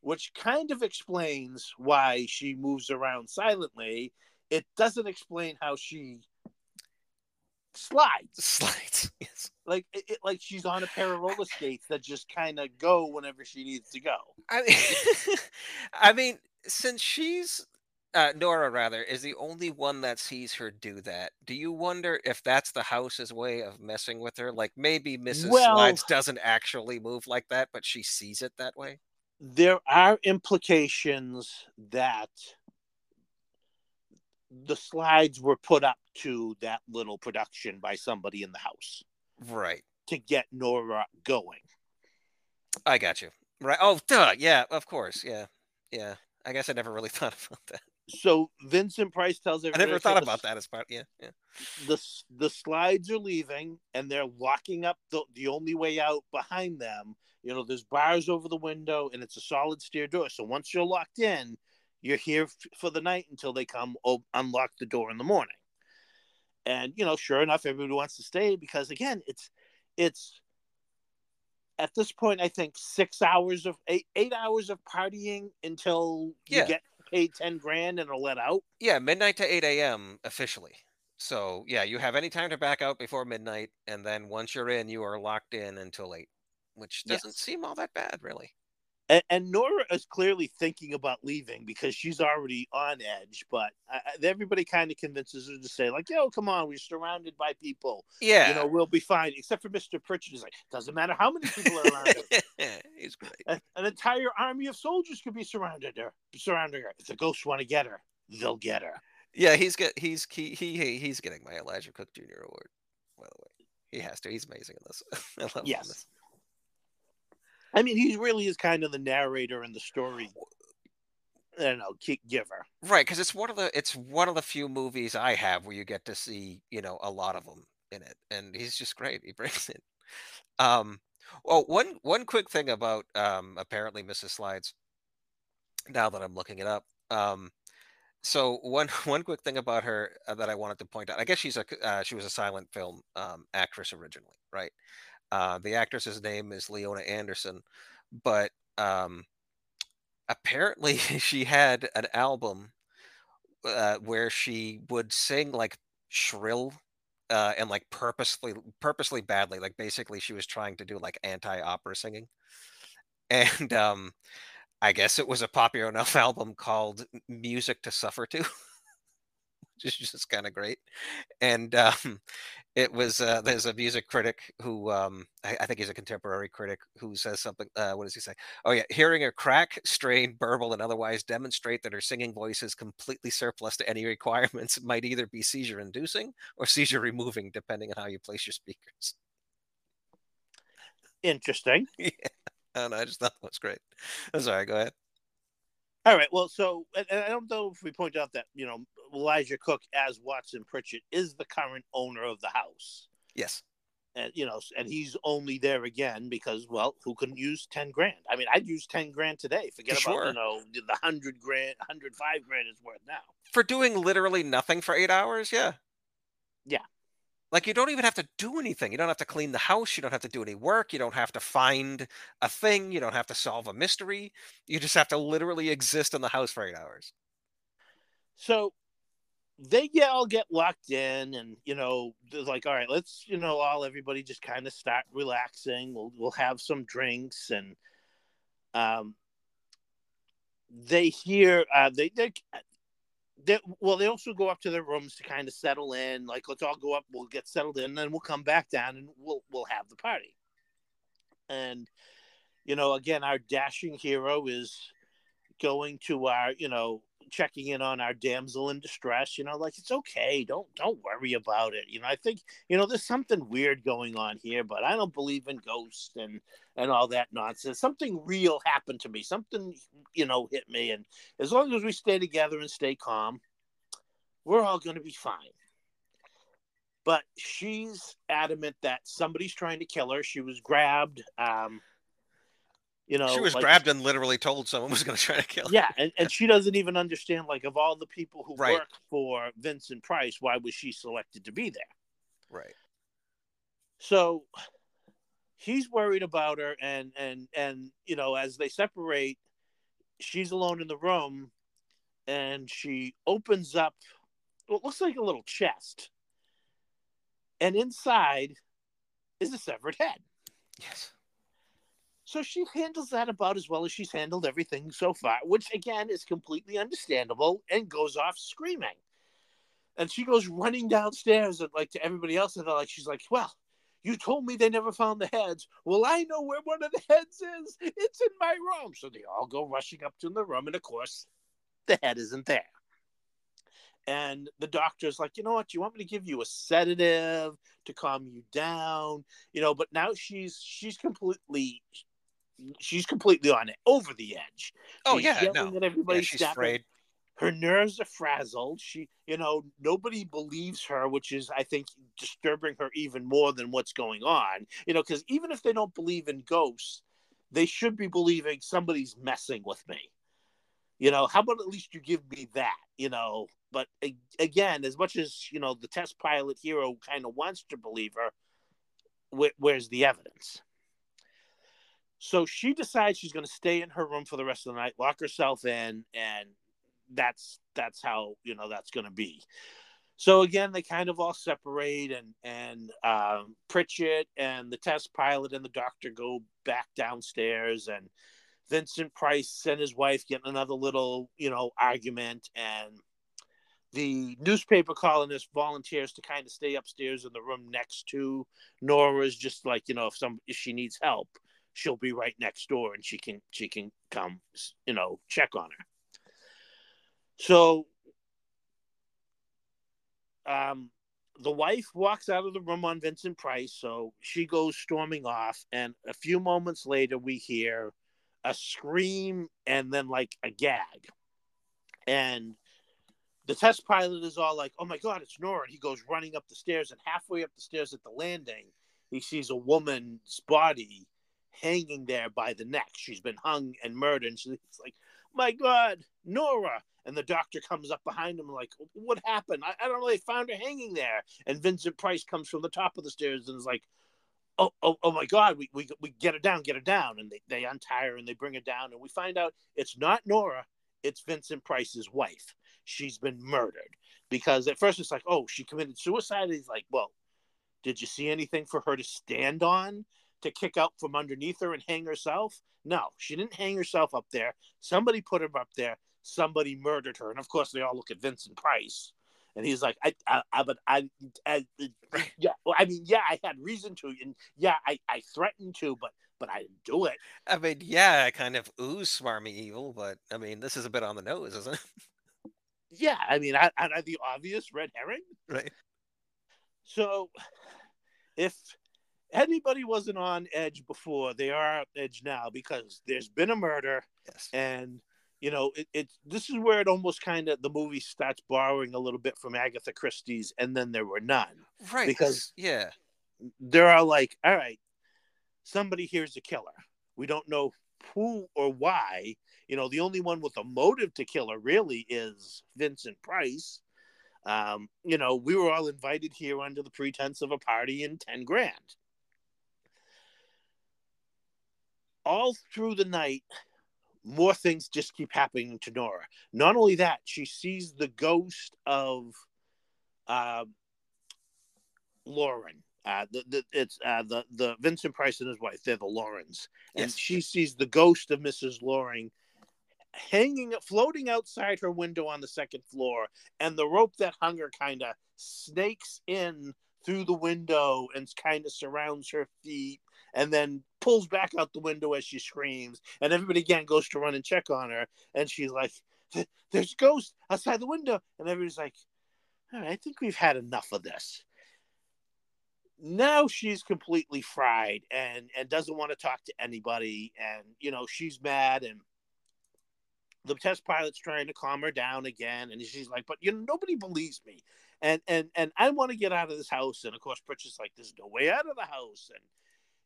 [SPEAKER 1] which kind of explains why she moves around silently. It doesn't explain how she slides.
[SPEAKER 2] Slides. Yes.
[SPEAKER 1] Like it, it- like she's on a pair of roller skates that just kind of go whenever she needs to go.
[SPEAKER 2] I mean, I mean, since she's uh, Nora rather is the only one that sees her do that. Do you wonder if that's the house's way of messing with her? Like maybe Mrs.
[SPEAKER 1] Well-
[SPEAKER 2] Slydes doesn't actually move like that, but she sees it that way.
[SPEAKER 1] There are implications that the slides were put up to that little production by somebody in the house
[SPEAKER 2] Right.
[SPEAKER 1] to get Nora going.
[SPEAKER 2] I got you. Right. Oh, duh. Yeah. Of course. Yeah. Yeah. I guess I never really thought about that.
[SPEAKER 1] So Vincent Price tells everybody.
[SPEAKER 2] I never
[SPEAKER 1] "So
[SPEAKER 2] thought
[SPEAKER 1] the
[SPEAKER 2] about that as part. Yeah. Yeah.
[SPEAKER 1] the the slides are leaving and they're locking up the, the only way out behind them you know there's bars over the window and it's a solid stair door so once you're locked in you're here f- for the night until they come o- unlock the door in the morning and you know sure enough everybody wants to stay because again it's it's at this point i think six hours of eight eight hours of partying until you get paid 10 grand and are let out
[SPEAKER 2] Yeah. Midnight to 8 a.m. officially. So yeah, you have any time to back out before midnight, and then once you're in, you are locked in until eight, which doesn't
[SPEAKER 1] Yes.
[SPEAKER 2] seem all that bad, really.
[SPEAKER 1] And, and Nora is clearly thinking about leaving because she's already on edge. But uh, everybody kind of convinces her to say, like, "Yo, come on, we're surrounded by people.
[SPEAKER 2] Yeah.
[SPEAKER 1] You know, we'll be fine." Except for Mister Pritchard, is like, "Doesn't matter how many people are around her.
[SPEAKER 2] He's great.
[SPEAKER 1] An- An entire army of soldiers could be surrounded her, surrounding her. If the ghosts want to get her, they'll get her."
[SPEAKER 2] Yeah, he's get he's he, he he- he's getting my Elijah Cook Jr. award. By the way, he has to. He's amazing in this. I love him in
[SPEAKER 1] Yes.
[SPEAKER 2] this.
[SPEAKER 1] I mean, he really is kind of the narrator and the story. I don't know, kick giver.
[SPEAKER 2] Right, because it's one of the it's one of the few movies I have where you get to see you know a lot of them in it, and he's just great. He brings it. Um, well, one one quick thing about um apparently Mrs. Slydes. Now that I'm looking it up, um, so one one quick thing about her uh, that I wanted to point out. I guess she's a uh, she was a silent film um, actress originally, right? Uh, the actress's name is Leona Anderson, but um, apparently she had an album uh, where she would sing like shrill uh, and like purposely purposely badly like basically she was trying to do like anti-opera singing. And um i guess it was a popular enough album called music to suffer to which is just kind of great and um it was uh there's a music critic who um I, I think he's a contemporary critic who says something uh what does he say Oh yeah, hearing her crack, strain, burble, and otherwise demonstrate that her singing voice is completely surplus to any requirements might either be seizure-inducing or seizure-removing, depending on how you place your speakers.
[SPEAKER 1] Interesting.
[SPEAKER 2] yeah, And I just thought that was great. I'm sorry. Go ahead.
[SPEAKER 1] All right. Well, so I don't know if we point out that you know Elijah Cook as Watson Pritchett is the current owner of the house,
[SPEAKER 2] Yes.
[SPEAKER 1] and you know, and he's only there again because well, who couldn't use ten grand? I mean, I'd use ten grand today. Forget about
[SPEAKER 2] Sure.
[SPEAKER 1] you know the hundred grand, hundred five grand is worth now.
[SPEAKER 2] For doing literally nothing for eight hours, Yeah. yeah. Like you don't even have to do anything. You don't have to clean the house. You don't have to do any work. You don't have to find a thing. You don't have to solve a mystery. You just have to literally exist in the house for eight hours.
[SPEAKER 1] So they get all get locked in and you know like all right let's you know all everybody just kind of start relaxing we'll we'll have some drinks and um they hear uh they they they, well, they also go up to their rooms to kind of settle in. Like, let's all go up, we'll get settled in, and then we'll come back down and we'll we'll have the party. And you know, again, our dashing hero is going to our, you know, checking in on our damsel in distress. You know, like it's okay, don't don't worry about it. You know, I think you know there's something weird going on here, but I don't believe in ghosts and and all that nonsense. Something real happened to me. Something you know hit me, and as long as we stay together and stay calm, we're all going to be fine. But she's adamant that somebody's trying to kill her. She was grabbed. Um, you know,
[SPEAKER 2] she was
[SPEAKER 1] like,
[SPEAKER 2] grabbed and literally told someone was going to try to kill her.
[SPEAKER 1] Yeah, and, and she doesn't even understand. Like, of all the people who
[SPEAKER 2] Right.
[SPEAKER 1] work for Vincent Price, why was she selected to be there?
[SPEAKER 2] Right.
[SPEAKER 1] So he's worried about her, and and and you know, as they separate, she's alone in the room, and she opens up what looks like a little chest, and inside is a severed head.
[SPEAKER 2] Yes.
[SPEAKER 1] So she handles that about as well as she's handled everything so far, which again is completely understandable and goes off screaming. And she goes running downstairs and like to everybody else, and they're like, she's like, Well, you told me they never found the heads. Well, I know where one of the heads is. It's in my room. So they all go rushing up to the room, and of course, the head isn't there. And the doctor's like, you know what? You want me to give you a sedative to calm you down, you know? But now she's she's completely she's completely on it, over the edge.
[SPEAKER 2] Oh
[SPEAKER 1] She's
[SPEAKER 2] yeah, no.
[SPEAKER 1] at
[SPEAKER 2] Yeah, she's afraid.
[SPEAKER 1] Her nerves are frazzled. She, you know, nobody believes her, which is, I think, disturbing her even more than what's going on. You know, because even if they don't believe in ghosts, they should be believing somebody's messing with me. You know, how about at least you give me that? You know, but again, as much as you know, the test pilot hero kind of wants to believe her. Where, where's the evidence? So she decides she's going to stay in her room for the rest of the night, lock herself in, and that's that's how you know that's going to be. So again, they kind of all separate, and and um, Pritchett and the test pilot and the doctor go back downstairs, and Vincent Price and his wife get another little you know argument, and the newspaper columnist volunteers to kind of stay upstairs in the room next to Nora's, just like you know if some if she needs help, she'll be right next door, and she can she can come you know check on her. So um, the wife walks out of the room on Vincent Price, so she goes storming off, and a few moments later, we hear a scream and then like a gag, and the test pilot is all like, "Oh my god, it's Nora!" And he goes running up the stairs, and halfway up the stairs at the landing, he sees a woman's body hanging there by the neck. She's been hung and murdered. And she's like, "My god, Nora!" And the doctor comes up behind him, like, "What happened? I, I don't know. They found her hanging there." And Vincent Price comes from the top of the stairs and is like, "Oh, oh, oh my God! We, we, we get her down, get her down!" And they, they untie her and they bring her down, and we find out it's not Nora, it's Vincent Price's wife. She's been murdered because at first it's like, "Oh, she committed suicide." And he's like, "Well, did you see anything for her to stand on?" To kick out from underneath her and hang herself? No, she didn't hang herself up there. Somebody put her up there somebody murdered her. And of course, they all look at Vincent Price, and he's like, "I, I, I but I, I, yeah, well, I mean, yeah, I had reason to, and yeah, I, I threatened to, but, but I didn't do it."
[SPEAKER 2] I mean, yeah, I kind of ooze smarmy evil, but I mean, this is a bit on the nose, isn't it?
[SPEAKER 1] Yeah, I mean, I, I the obvious red herring.
[SPEAKER 2] Right.
[SPEAKER 1] So, if anybody wasn't on edge before, they are on edge now because there's been a murder,
[SPEAKER 2] Yes.
[SPEAKER 1] and you know, it, it this is where it almost kind of the movie starts borrowing a little bit from Agatha Christie's, and then there were none.
[SPEAKER 2] Right.
[SPEAKER 1] because-
[SPEAKER 2] yeah.
[SPEAKER 1] there are like, all right, somebody here's a killer. We don't know who or why. You know, the only one with a motive to kill her really is Vincent Price. Um, you know, we were all invited here under the pretense of a party and 10 grand. All through the night, more things just keep happening to Nora. Not only that, she sees the ghost of uh, Loren. Uh, the, the it's uh, the the Vincent Price and his wife. They're the Lorens, and
[SPEAKER 2] Yes.
[SPEAKER 1] she sees the ghost of Mrs. Loring hanging, floating outside her window on the second floor, and the rope that hung her kind of snakes in through the window and kind of surrounds her feet, and then pulls back out the window as she screams, and everybody again goes to run and check on her, and she's like, "There's a ghost outside the window," and everybody's like, "All right, I think we've had enough of this." now she's completely fried and and doesn't want to talk to anybody and you know she's mad and the test pilot's trying to calm her down again and she's like but you know nobody believes me and and and i want to get out of this house and of course pritchett's like there's no way out of the house and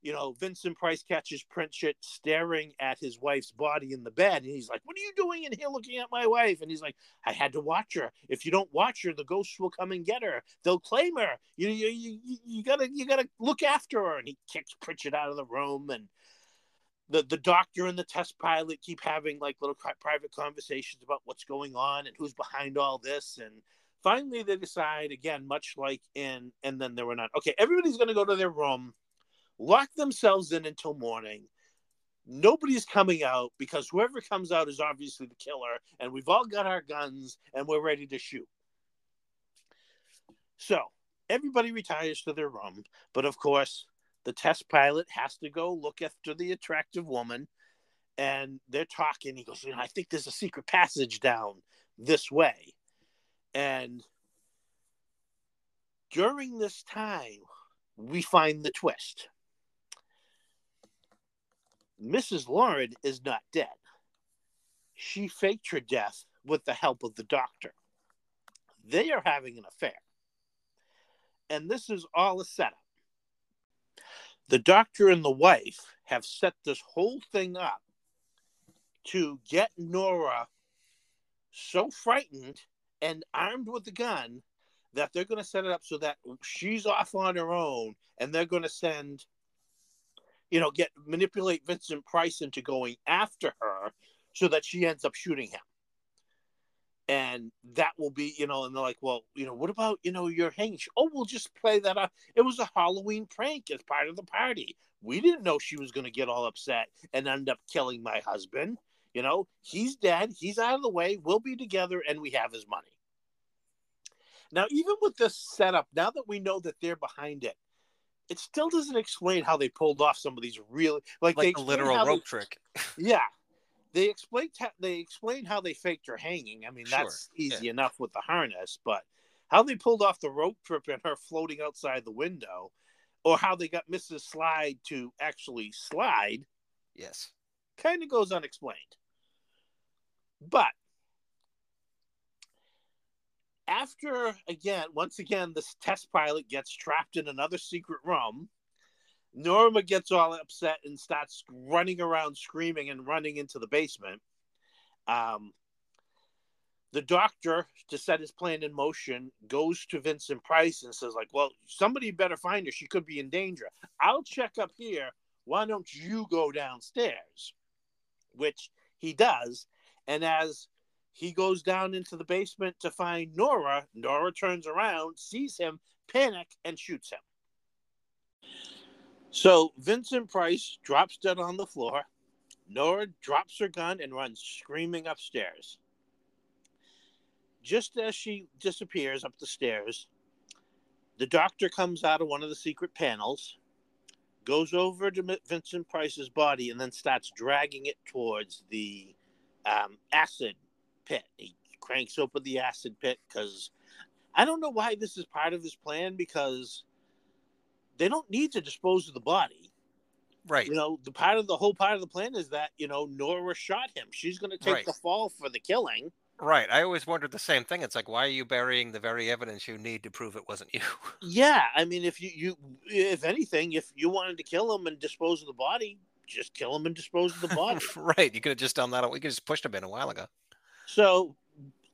[SPEAKER 1] you know vincent price catches pritchett staring at his wife's body in the bed and he's like what are you doing in here looking at my wife and he's like I had to watch her. If you don't watch her, the ghosts will come and get her. They'll claim her. You you you, you- gotta you gotta look after her. And he kicks Pritchett out of the room. And the the doctor and the test pilot keep having like little private conversations about what's going on and who's behind all this. And finally, they decide again, much like in and then there were not. Okay, everybody's gonna go to their room, lock themselves in until morning. Nobody's coming out because whoever comes out is obviously the killer and we've all got our guns and we're ready to shoot. So everybody retires to their room but of course the test pilot has to go look after the attractive woman and they're talking. He goes you know i think there's a secret passage down this way. And during this time we find the twist Mrs. Loren is not dead. She faked her death with the help of the doctor. They are having an affair. And this is all a setup. The doctor and the wife have set this whole thing up to get Nora so frightened and armed with a gun that they're going to set it up so that she's off on her own and they're going to send you know, get manipulate Vincent Price into going after her so that she ends up shooting him. And that will be, you know, and they're like, well, you know, what about, you know, your hanging? Oh, we'll just play that up. It was a Halloween prank as part of the party. We didn't know she was going to get all upset and end up killing my husband. You know, he's dead. He's out of the way. We'll be together and we have his money. Now, even with this setup, now that we know that they're behind it, it still doesn't explain how they pulled off some of these really like,
[SPEAKER 2] like literal
[SPEAKER 1] how they-
[SPEAKER 2] rope trick.
[SPEAKER 1] yeah, they explain how, they explained how they faked her hanging. I mean,
[SPEAKER 2] Sure,
[SPEAKER 1] that's easy enough with the harness, but how they pulled off the rope trip and her floating outside the window, or how they got Mrs. Slide to actually slide,
[SPEAKER 2] Yes.
[SPEAKER 1] kind of goes unexplained. But after again, once again, this test pilot gets trapped in another secret room. Norma gets all upset and starts running around screaming and running into the basement. Um, the doctor, to set his plan in motion, goes to Vincent Price and says, like, well, somebody better find her. She could be in danger. I'll check up here. Why don't you go downstairs? Which he does. And as he goes down into the basement to find Nora, Nora turns around, sees him, panic, and shoots him. So Vincent Price drops dead on the floor. Nora drops her gun and runs screaming upstairs. Just as she disappears up the stairs, the doctor comes out of one of the secret panels, goes over to Vincent Price's body, and then starts dragging it towards the um, acid pit. He cranks open the acid pit because I don't know why this is part of his plan because they don't need to dispose of the body.
[SPEAKER 2] Right.
[SPEAKER 1] You know, the part of the whole part of the plan is that, you know, Nora shot him. She's going to take
[SPEAKER 2] Right.
[SPEAKER 1] the fall for the killing.
[SPEAKER 2] Right. I always wondered the same thing. It's like, why are you burying the very evidence you need to prove it wasn't you?
[SPEAKER 1] Yeah, I mean, if you, you if anything, if you wanted to kill him and dispose of the body, just kill him and dispose of the body.
[SPEAKER 2] right. You could have just done that. We could have just pushed him in a while ago.
[SPEAKER 1] So,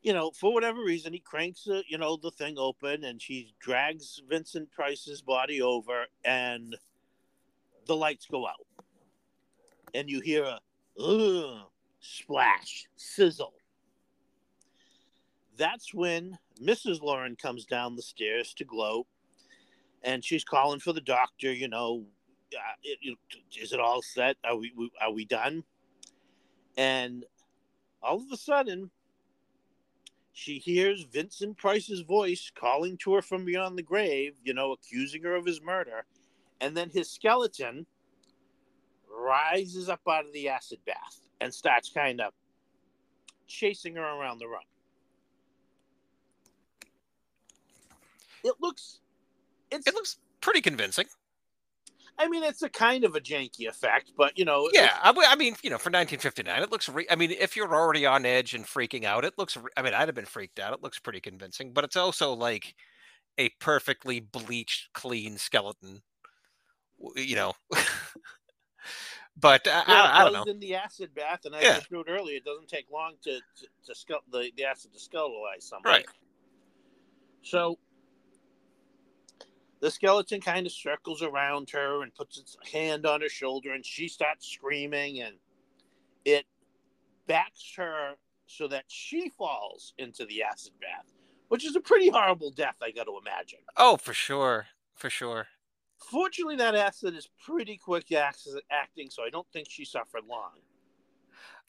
[SPEAKER 1] you know, for whatever reason, he cranks the, you know, the thing open and she drags Vincent Price's body over and the lights go out. And you hear a Ugh, splash, sizzle. That's when Mrs. Loren comes down the stairs to gloat and she's calling for the doctor, you know, uh, it, it, is it all set? Are we, we are we done? And all of a sudden, she hears Vincent Price's voice calling to her from beyond the grave, you know, accusing her of his murder. And then his skeleton rises up out of the acid bath and starts kind of chasing her around the room. It looks
[SPEAKER 2] it looks pretty convincing.
[SPEAKER 1] I mean, it's a kind of a janky effect, but you know.
[SPEAKER 2] Yeah, I, I, mean, you know, for 1959, it looks. Re- I mean, if you're already on edge and freaking out, it looks. Re- I mean, I'd have been freaked out. It looks pretty convincing, but it's also like a perfectly bleached, clean skeleton. You know. but uh, well, I, I, don't know.
[SPEAKER 1] in the acid bath, and I yeah. just wrote earlier, it doesn't take long to to, to skull the, the acid to skeletalize somebody.
[SPEAKER 2] Right.
[SPEAKER 1] So the skeleton kind of circles around her and puts its hand on her shoulder and she starts screaming and it backs her so that she falls into the acid bath which is a pretty horrible death i got to imagine.
[SPEAKER 2] Oh for sure for sure.
[SPEAKER 1] Fortunately that acid is pretty quick acting so i don't think she suffered long.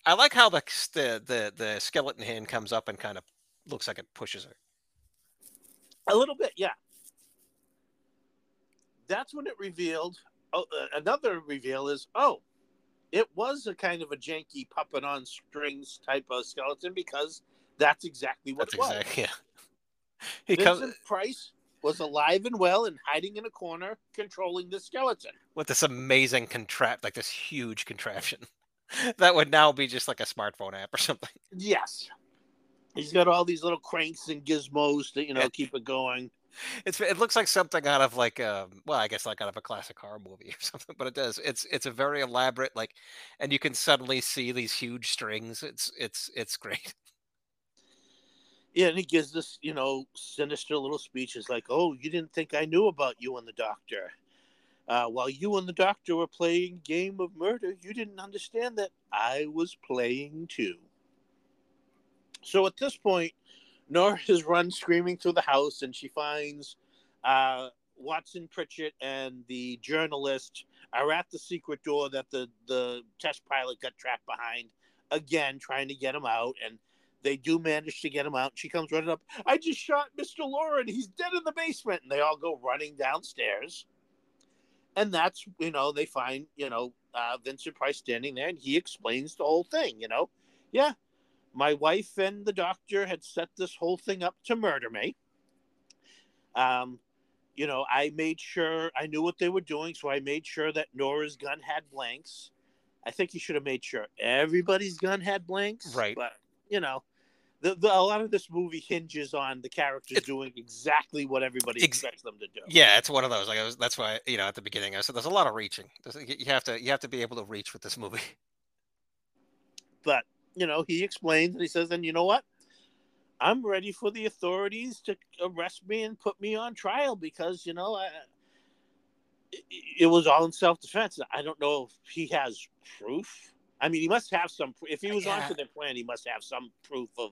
[SPEAKER 2] I like how the the the, the skeleton hand comes up and kind of looks like it pushes her.
[SPEAKER 1] A little bit yeah that's when it revealed. Oh, uh, another reveal is oh, it was a kind of a janky puppet on strings type of skeleton because that's exactly what that's it exactly, was. Yeah. He Vincent comes... Price was alive and well and hiding in a corner, controlling the skeleton
[SPEAKER 2] with this amazing contrapt, like this huge contraption that would now be just like a smartphone app or something.
[SPEAKER 1] Yes, he's got all these little cranks and gizmos to you know keep it going
[SPEAKER 2] it's it looks like something out of like um well I guess like out of a classic horror movie or something but it does. It's it's a very elaborate like and you can suddenly see these huge strings. It's it's it's great.
[SPEAKER 1] Yeah and he gives this you know sinister little speeches like oh you didn't think I knew about you and the doctor. Uh, while you and the doctor were playing game of murder you didn't understand that I was playing too. So at this point Nora has run screaming through the house, and she finds uh, Watson Pritchett and the journalist are at the secret door that the the test pilot got trapped behind. Again, trying to get him out, and they do manage to get him out. She comes running up. I just shot Mr. Loren. He's dead in the basement, and they all go running downstairs. And that's you know they find you know uh, Vincent Price standing there, and he explains the whole thing. You know, yeah, my wife and the doctor had set this whole thing up to murder me. Um, you know, I made sure I knew what they were doing, so I made sure that Nora's gun had blanks. I think you should have made sure everybody's gun had blanks.
[SPEAKER 2] Right.
[SPEAKER 1] But, you know, the, the, a lot of this movie hinges on the characters it's, doing exactly what everybody ex- expects them to do.
[SPEAKER 2] Yeah, it's one of those. Like, was, that's why you know at the beginning I said there's a lot of reaching. There's, you have to you have to be able to reach with this movie.
[SPEAKER 1] But you know, he explains and he says, and you know what? I'm ready for the authorities to arrest me and put me on trial because, you know, I, it was all in self defense. I don't know if he has proof. I mean, he must have some. If he was yeah. onto their plan, he must have some proof of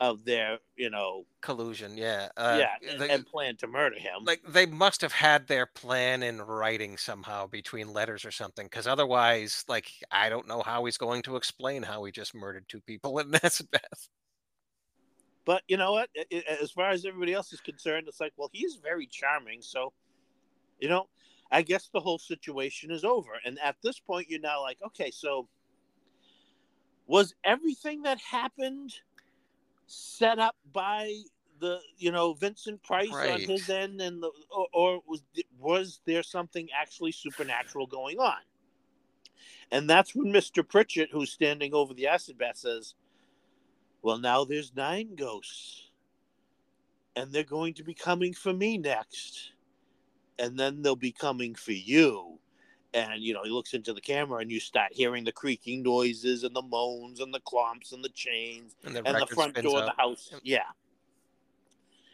[SPEAKER 1] of their, you know,
[SPEAKER 2] collusion. Yeah, uh,
[SPEAKER 1] yeah, and, and plan to murder him.
[SPEAKER 2] Like they must have had their plan in writing somehow between letters or something, because otherwise, like, I don't know how he's going to explain how he just murdered two people in Beth.
[SPEAKER 1] But you know what? As far as everybody else is concerned, it's like, well, he's very charming, so you know, I guess the whole situation is over. And at this point, you're now like, okay, so was everything that happened set up by the you know Vincent Price right. on his end, and the or, or, was was there something actually supernatural going on? And that's when Mister Pritchett, who's standing over the acid bath, says, "Well, now there's nine ghosts, and they're going to be coming for me next, and then they'll be coming for you." And you know he looks into the camera and you start hearing the creaking noises and the moans and the clumps and the chains
[SPEAKER 2] And the,
[SPEAKER 1] and the front door of the house yeah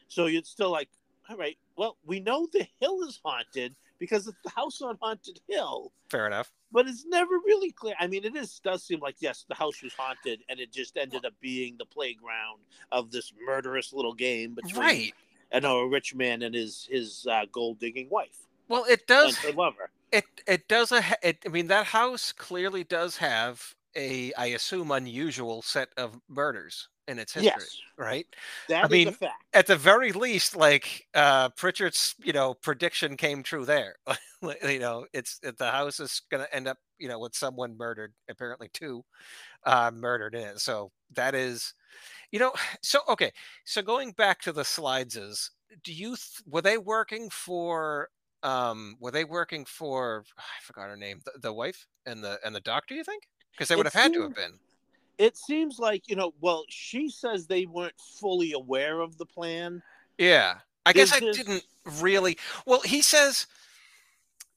[SPEAKER 1] so you're still like all right well we know the hill is haunted because it's the house on haunted hill
[SPEAKER 2] Fair enough.
[SPEAKER 1] but it's never really clear i mean it is does seem like yes the house was haunted and it just ended up being the playground of this murderous little game between
[SPEAKER 2] Right.
[SPEAKER 1] I know a rich man and his his uh, gold digging wife
[SPEAKER 2] Well, it
[SPEAKER 1] and
[SPEAKER 2] does.
[SPEAKER 1] her lover.
[SPEAKER 2] It it does a. It, I mean, that house clearly does have a, I assume, unusual set of murders in its history.
[SPEAKER 1] Yes,
[SPEAKER 2] Right.
[SPEAKER 1] I
[SPEAKER 2] mean,
[SPEAKER 1] a fact.
[SPEAKER 2] At the very least, like uh Pritchard's, you know, prediction came true there. you know, it's it, the house is going to end up, you know, with someone murdered. Apparently, two uh, murdered in it. So that is, you know, so okay. So going back to the Slydes, is do you th- were they working for? Um, were they working for? I forgot her name. The, the wife and the and the doctor. You think? Because they
[SPEAKER 1] It
[SPEAKER 2] would have had to have been.
[SPEAKER 1] It seems like you know. Well, she says they weren't fully aware of the plan.
[SPEAKER 2] Yeah. I guess I
[SPEAKER 1] this-
[SPEAKER 2] didn't really. Well, he says.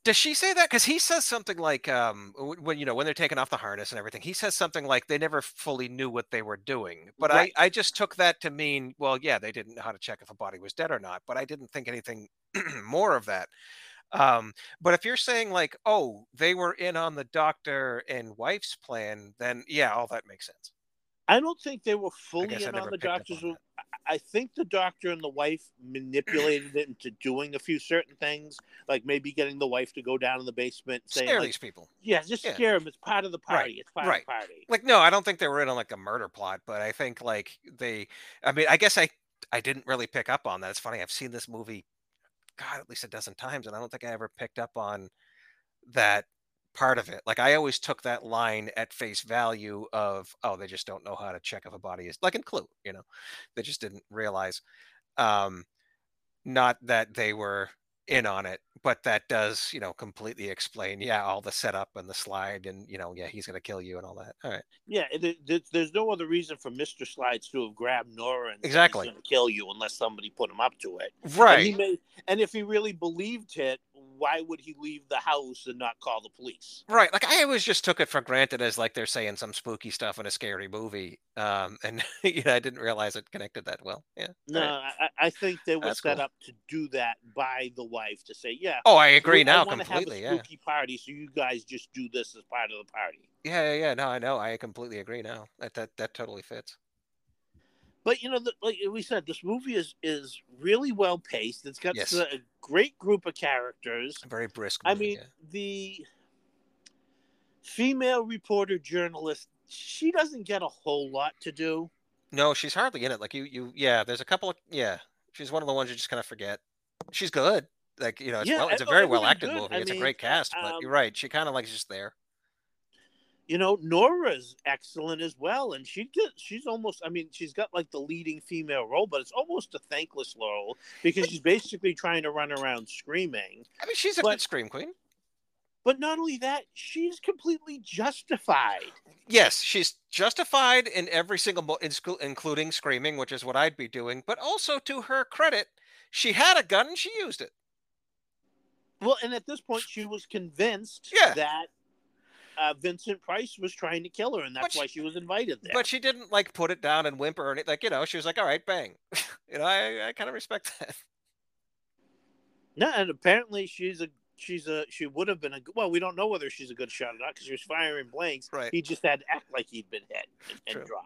[SPEAKER 2] Does she say that? Because he says something like, um, when you know when they're taking off the harness and everything, he says something like they never fully knew what they were doing. But
[SPEAKER 1] Right.
[SPEAKER 2] I, I just took that to mean, well, yeah, they didn't know how to check if a body was dead or not. But I didn't think anything more of that. Um, but if you're saying like, oh, they were in on the doctor and wife's plan, then yeah, all that makes sense.
[SPEAKER 1] I don't think they were fully in on the doctor's.
[SPEAKER 2] on
[SPEAKER 1] I think the doctor and the wife manipulated it into doing a few certain things, like maybe getting the wife to go down in the basement, saying,
[SPEAKER 2] Scare
[SPEAKER 1] like,
[SPEAKER 2] these people.
[SPEAKER 1] "Yeah, just
[SPEAKER 2] Yeah.
[SPEAKER 1] scare them. It's part of the
[SPEAKER 2] Right,
[SPEAKER 1] party. It's part
[SPEAKER 2] right.
[SPEAKER 1] of the party."
[SPEAKER 2] like no i don't think they were in on like a murder plot but i think like they i mean i guess i i didn't really pick up on that it's funny i've seen this movie god at least a dozen times and i don't think i ever picked up on that part of it like i always took that line at face value of oh they just don't know how to check if a body is like in clue you know they just didn't realize um not that they were in on it but that does you know completely explain yeah all the setup and the slide and you know yeah he's gonna kill you and all that all right
[SPEAKER 1] Yeah, it, it, there's no other reason for Mister Slydes to have grabbed Nora and
[SPEAKER 2] Exactly.
[SPEAKER 1] "He's gonna kill you unless somebody put him up to it. And, he
[SPEAKER 2] right
[SPEAKER 1] may, and if he really believed it, why would he leave the house and not call the police?
[SPEAKER 2] right like i always just took it for granted as like they're saying some spooky stuff in a scary movie um and you know i didn't realize it connected that well yeah
[SPEAKER 1] No,
[SPEAKER 2] right.
[SPEAKER 1] I, I think they were
[SPEAKER 2] That's
[SPEAKER 1] set
[SPEAKER 2] cool.
[SPEAKER 1] up to do that by the wife to say, "Yeah,
[SPEAKER 2] oh i agree
[SPEAKER 1] I
[SPEAKER 2] now
[SPEAKER 1] wanna
[SPEAKER 2] completely
[SPEAKER 1] have a
[SPEAKER 2] yeah
[SPEAKER 1] spooky party, so you guys just do this as part of the party."
[SPEAKER 2] yeah yeah yeah no i know i completely agree now that that, that totally fits
[SPEAKER 1] But you know, the, like we said, this movie is is really well paced. It's got
[SPEAKER 2] Yes.
[SPEAKER 1] a great group of characters.
[SPEAKER 2] a very brisk
[SPEAKER 1] I mean,
[SPEAKER 2] yeah.
[SPEAKER 1] the female reporter journalist, she doesn't get a whole lot to do.
[SPEAKER 2] no she's hardly in it like you you yeah there's a couple of yeah she's one of the ones you just kind of forget she's good like you know it's,
[SPEAKER 1] Yeah,
[SPEAKER 2] well, it's a very well acted movie
[SPEAKER 1] I
[SPEAKER 2] it's a great cast but
[SPEAKER 1] um,
[SPEAKER 2] you're right she kind of like just there
[SPEAKER 1] You know, Nora's excellent as well, and she get she's almost. I mean, she's got like the leading female role, but it's almost a thankless role because she's basically trying to run around screaming.
[SPEAKER 2] i mean she's a
[SPEAKER 1] but-
[SPEAKER 2] good scream queen
[SPEAKER 1] But not only that, she's completely justified.
[SPEAKER 2] Yes, she's justified in every single, mo- in sco- including screaming, which is what I'd be doing. But also, to her credit, she had a gun and she used it.
[SPEAKER 1] Well, and at this point, she was convinced
[SPEAKER 2] Yeah.
[SPEAKER 1] that uh, Vincent Price was trying to kill her, and that's
[SPEAKER 2] she-
[SPEAKER 1] why she was invited there.
[SPEAKER 2] But she didn't like put it down and whimper or anything. Like you know, she was like, "All right, bang." you know, I, I kind of respect that.
[SPEAKER 1] no, and apparently she's a she's a she would have been a well. We don't know whether she's a good shot or not because she was firing blanks.
[SPEAKER 2] Right.
[SPEAKER 1] He just had to act like he'd been hit and,
[SPEAKER 2] True.
[SPEAKER 1] and drop.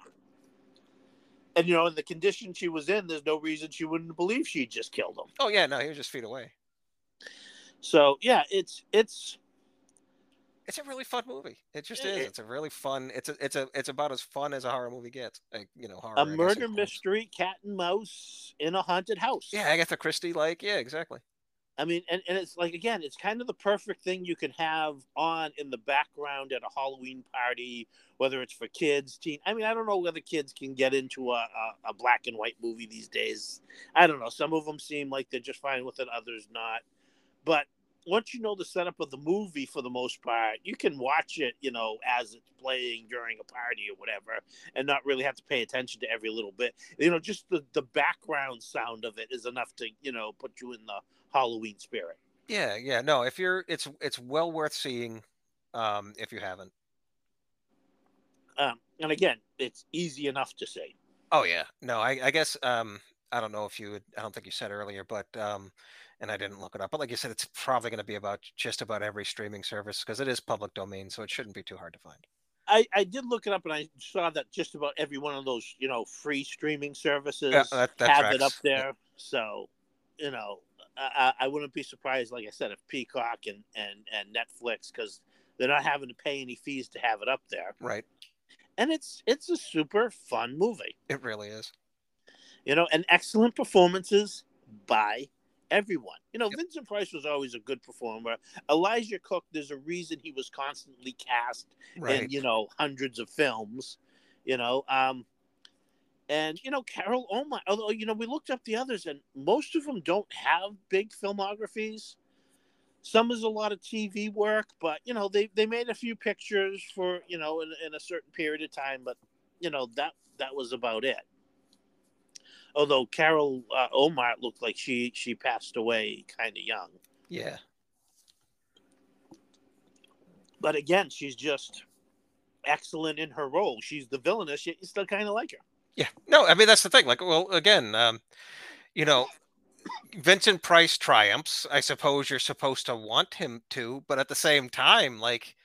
[SPEAKER 1] And you know, in the condition she was in, there's no reason she wouldn't believe she just killed him.
[SPEAKER 2] Oh yeah, no, he was just feet away.
[SPEAKER 1] So yeah, it's it's
[SPEAKER 2] It's a really fun movie. It just
[SPEAKER 1] Yeah,
[SPEAKER 2] is. It's a really fun. It's a, it's a, it's about as fun as a horror movie gets. Like you know, horror.
[SPEAKER 1] a
[SPEAKER 2] I guess, in
[SPEAKER 1] murder
[SPEAKER 2] quotes.
[SPEAKER 1] mystery, cat and mouse in a haunted house.
[SPEAKER 2] Yeah, Agatha Christie. Like yeah, exactly.
[SPEAKER 1] I mean, and, and it's like again, it's kind of the perfect thing you can have on in the background at a Halloween party, whether it's for kids, teen. I mean, I don't know whether kids can get into a, a, a black and white movie these days. I don't know. Some of them seem like they're just fine with it, others not. But once you know the setup of the movie for the most part, you can watch it, you know, as it's playing during a party or whatever, and not really have to pay attention to every little bit. You know, just the, the background sound of it is enough to, you know, put you in the Halloween spirit.
[SPEAKER 2] Yeah, yeah. No, if you're, it's it's well worth seeing. Um, if you haven't.
[SPEAKER 1] Um, and again, it's easy enough to say.
[SPEAKER 2] Oh yeah, no, I, I guess um, I don't know if you would. I don't think you said earlier, but um, and I didn't look it up. But like you said, it's probably going to be about just about every streaming service because it is public domain, so it shouldn't be too hard to find.
[SPEAKER 1] I, I did look it up and I saw that just about every one of those you know free streaming services
[SPEAKER 2] Yeah, that- that
[SPEAKER 1] have it up there. So you know, I, I I wouldn't be surprised, like I said, if Peacock and and and Netflix because they're not having to pay any fees to have it up there,
[SPEAKER 2] Right,
[SPEAKER 1] and it's it's a super fun movie.
[SPEAKER 2] it really is.
[SPEAKER 1] you know, and excellent performances by everyone. You know,
[SPEAKER 2] Yep.
[SPEAKER 1] Vincent Price was always a good performer. Elisha Cook, there's a reason he was constantly cast
[SPEAKER 2] Right.
[SPEAKER 1] in, you know, hundreds of films, you know. Um, and, you know, Carol Ohmart, although, you know, we looked up the others and most of them don't have big filmographies. Some is a lot of TV work, but, you know, they, they made a few pictures for, you know, in, in a certain period of time, but, you know, that, that was about it although Carol uh, Ohmart looked like she she passed away kind of young.
[SPEAKER 2] Yeah.
[SPEAKER 1] But again, she's just excellent in her role. She's the villainess, yet you still kind of like her.
[SPEAKER 2] Yeah. No, I mean that's the thing. Like, well, again, um, you know, Vincent Price triumphs. I suppose you're supposed to want him to, but at the same time, like,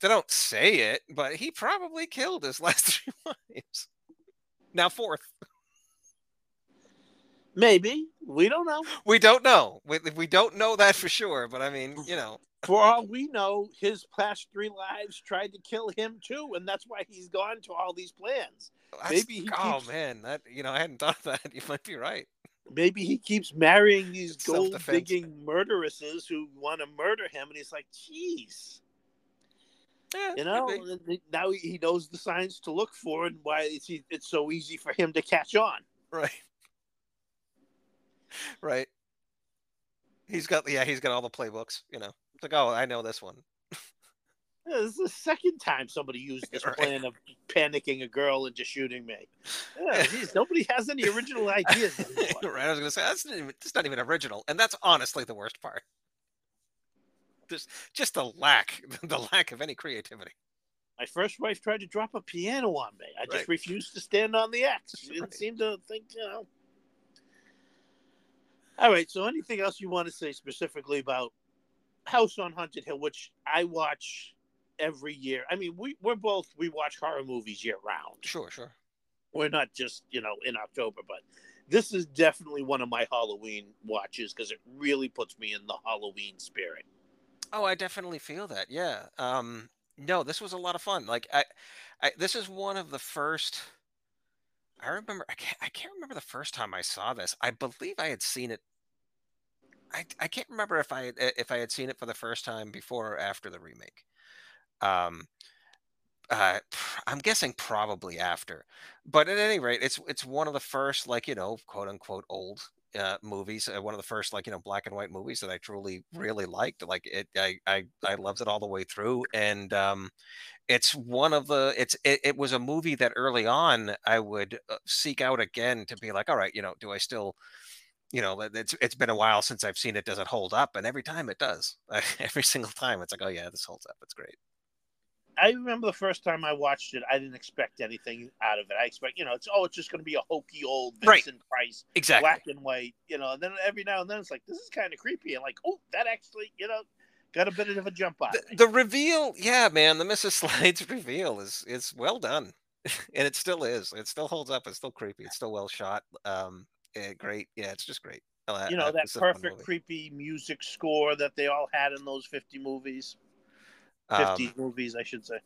[SPEAKER 2] they don't say it, but he probably killed his last three wives. Now fourth.
[SPEAKER 1] Maybe we don't know.
[SPEAKER 2] We don't know. We, we don't know that for sure, but I mean, you know,
[SPEAKER 1] For all we know, his past three lives tried to kill him too, and that's why he's gone to all these plans.
[SPEAKER 2] that's-
[SPEAKER 1] Maybe he
[SPEAKER 2] oh
[SPEAKER 1] keeps-
[SPEAKER 2] man, that you know, I hadn't thought of that. You might be right.
[SPEAKER 1] Maybe he keeps marrying these gold digging murderesses who want to murder him, and he's like, "Jeez."
[SPEAKER 2] Yeah,
[SPEAKER 1] You know,
[SPEAKER 2] be.
[SPEAKER 1] and he- now he knows the signs to look for and why it's it's so easy for him to catch on.
[SPEAKER 2] Right. Right. He's got yeah, he's got all the playbooks, you know. It's like, oh, I know this one.
[SPEAKER 1] Yeah, This is the second time somebody used this
[SPEAKER 2] Right.
[SPEAKER 1] plan of panicking a girl into shooting me. Yeah, geez, nobody has any original ideas.
[SPEAKER 2] right. I was gonna say that's not even that's not even original. And that's honestly the worst part. Just just the lack the lack of any creativity.
[SPEAKER 1] My first wife tried to drop a piano on me. I just
[SPEAKER 2] Right.
[SPEAKER 1] refused to stand on the X. She didn't
[SPEAKER 2] Right.
[SPEAKER 1] seem to think, you know. All right. So, anything else you want to say specifically about House on Haunted Hill, which I watch every year? I mean, we we're both we watch horror movies year round.
[SPEAKER 2] Sure, sure.
[SPEAKER 1] We're not just you know in October, but this is definitely one of my Halloween watches because it really puts me in the Halloween spirit.
[SPEAKER 2] Oh, I definitely feel that. Yeah. Um no, this was a lot of fun. Like I, I this is one of the first I remember I can't I can't remember the first time I saw this. I believe I had seen it I I can't remember if I if I had seen it for the first time before or after the remake. Um uh, I'm guessing probably after, but at any rate, it's it's one of the first like you know quote unquote old uh, movies. Uh, one of the first like you know black and white movies that I truly really liked. Like it, I I I loved it all the way through, and um, it's one of the it's it, it was a movie that early on I would uh, seek out again to be like, all right, you know, do I still you know, it's it's been a while since I've seen it. Does it hold up? And every time it does. every single time, it's like, oh yeah, this holds up. It's great.
[SPEAKER 1] I remember the first time I watched it, I didn't expect anything out of it. I expect, you know, it's oh, it's just going to be a hokey old
[SPEAKER 2] Right.
[SPEAKER 1] Price,
[SPEAKER 2] Exactly.
[SPEAKER 1] black and white, you know. And then every now and then it's like, this is kind of creepy. And like, oh, that actually, you know, got a bit of a jump out.
[SPEAKER 2] the, the reveal, yeah, man, the Mrs. Slydes reveal is is well done, and it still is. It still holds up. It's still creepy. It's still well shot. Um, eh, great. Yeah, it's just great. Uh,
[SPEAKER 1] you know, that
[SPEAKER 2] fun
[SPEAKER 1] perfect creepy music score that they all had in those fifty movies,
[SPEAKER 2] Um,
[SPEAKER 1] fifty movies, I should say.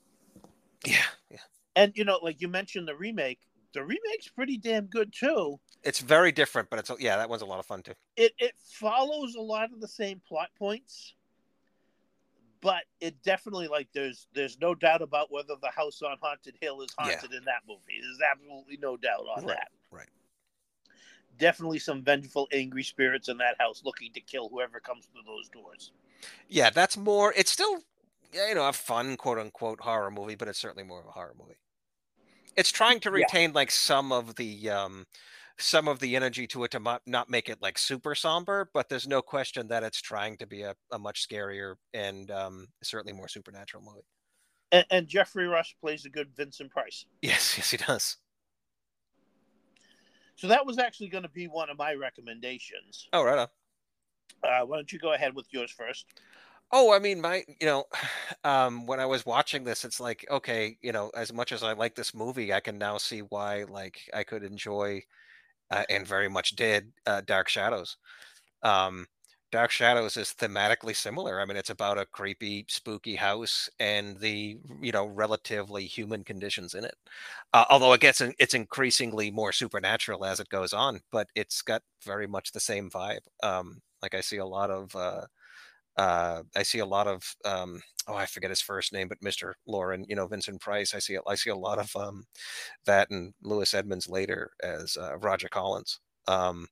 [SPEAKER 2] yeah, yeah.
[SPEAKER 1] And you know, like you mentioned, the remake. The remake's pretty damn good too.
[SPEAKER 2] It's very different, but it's yeah, that one's a lot of fun too.
[SPEAKER 1] it it follows a lot of the same plot points but it definitely like there's there's no doubt about whether the house on haunted hill is
[SPEAKER 2] Yeah.
[SPEAKER 1] haunted in that movie there's absolutely no doubt on
[SPEAKER 2] Right,
[SPEAKER 1] that
[SPEAKER 2] right.
[SPEAKER 1] definitely some vengeful angry spirits in that house looking to kill whoever comes through those doors
[SPEAKER 2] Yeah, that's more. It's still, yeah, you know, a fun quote unquote horror movie, but it's certainly more of a horror movie. It's trying to
[SPEAKER 1] Yeah.
[SPEAKER 2] retain like some of the um some of the energy to it to not make it like super somber, but there's no question that it's trying to be a, a much scarier and um, certainly more supernatural movie.
[SPEAKER 1] And, and Geoffrey Rush plays a good Vincent Price.
[SPEAKER 2] Yes, yes, he does.
[SPEAKER 1] So that was actually going to be one of my recommendations.
[SPEAKER 2] Oh, right on.
[SPEAKER 1] Uh, why don't you go ahead with yours first?
[SPEAKER 2] Oh, I mean, my, you know, um, when I was watching this, it's like, okay, you know, as much as I like this movie, I can now see why, like, I could enjoy, uh, and very much did, uh, Dark Shadows. Um, Dark Shadows is thematically similar. I mean, it's about a creepy, spooky house and the, you know, relatively human conditions in it. Uh, although it gets, it's increasingly more supernatural as it goes on, but it's got very much the same vibe. Um, like I see a lot of, uh, I see a lot of um, oh I forget his first name, but Mr. Loren, you know Vincent Price. I see I see a lot of um, that and Louis Edmonds later as uh, Roger Collins. Um,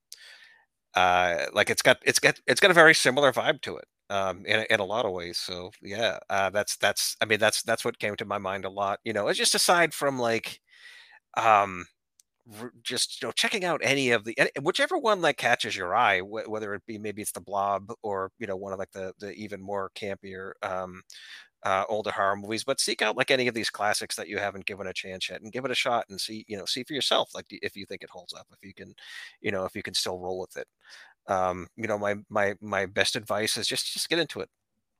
[SPEAKER 2] uh, like it's got it's got it's got a very similar vibe to it um, in in a lot of ways. So yeah, uh, that's that's I mean that's that's what came to my mind a lot. You know, it's just aside from like um just you know checking out any of the whichever one like catches your eye wh- whether it be maybe it's the blob or you know one of like the the even more campier um uh older horror movies but seek out like any of these classics that you haven't given a chance yet and give it a shot and see you know see for yourself like if you think it holds up if you can you know if you can still roll with it. Um you know my my my best advice is just just get into it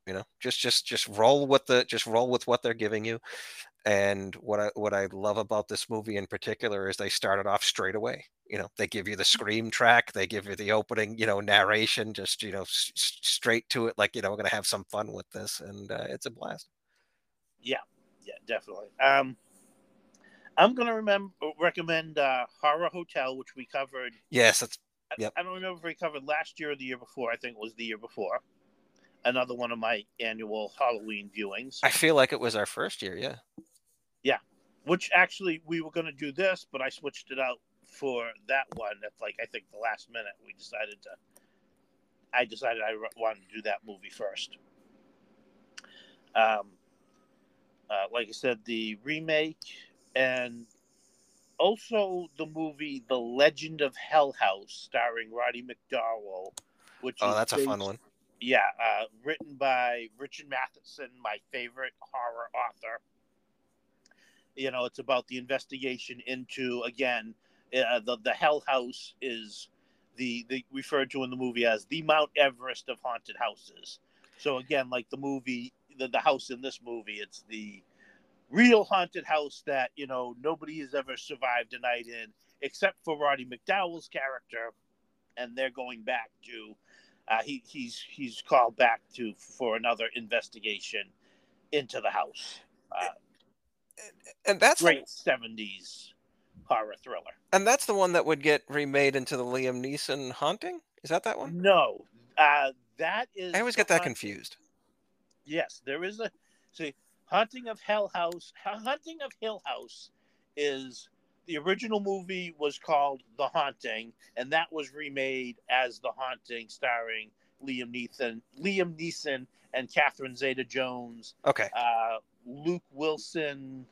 [SPEAKER 2] you know just just just roll with the just roll with what they're giving you and what I what I love about this movie in particular is they started off straight away. You know, they give you the scream track, they give you the opening, you know, narration, just you know, s- straight to it. Like you know, we're gonna have some fun with this, and uh, it's a blast.
[SPEAKER 1] Yeah, yeah, definitely. Um, I'm gonna remember recommend uh, Horror Hotel, which we covered.
[SPEAKER 2] Yes, that's. Yep.
[SPEAKER 1] I, I don't remember if we covered last year or the year before. I think it was the year before. Another one of my annual Halloween viewings.
[SPEAKER 2] I feel like it was our first year. Yeah
[SPEAKER 1] yeah, which actually we were going to do this, but I switched it out for that one. That's like I think the last minute we decided to. I decided I wanted to do that movie first. Um, uh, like I said, the remake and also the movie The Legend of Hell House, starring Roddy McDowall.
[SPEAKER 2] Which oh, that's based, a fun one.
[SPEAKER 1] Yeah, uh, written by Richard Matheson, my favorite horror author you know it's about the investigation into again uh, the the hell house is the the referred to in the movie as the mount everest of haunted houses. So again like the movie the, the house in this movie it's the real haunted house that you know nobody has ever survived a night in except for roddy mcdowall's character. And they're going back to uh, he, he's he's called back to for another investigation into the house. Uh,
[SPEAKER 2] and that's
[SPEAKER 1] great seventies horror thriller.
[SPEAKER 2] And that's the one that would get remade into the Liam Neeson haunting. Is that that one?
[SPEAKER 1] No, uh, that is.
[SPEAKER 2] I always get that haunting. confused.
[SPEAKER 1] Yes, there is a see. Haunting of Hell House. Haunting of Hill House is the original movie was called The Haunting, and that was remade as The Haunting, starring Liam Neeson, Liam Neeson, and Catherine Zeta-Jones.
[SPEAKER 2] Okay.
[SPEAKER 1] Uh, Luke Wilson.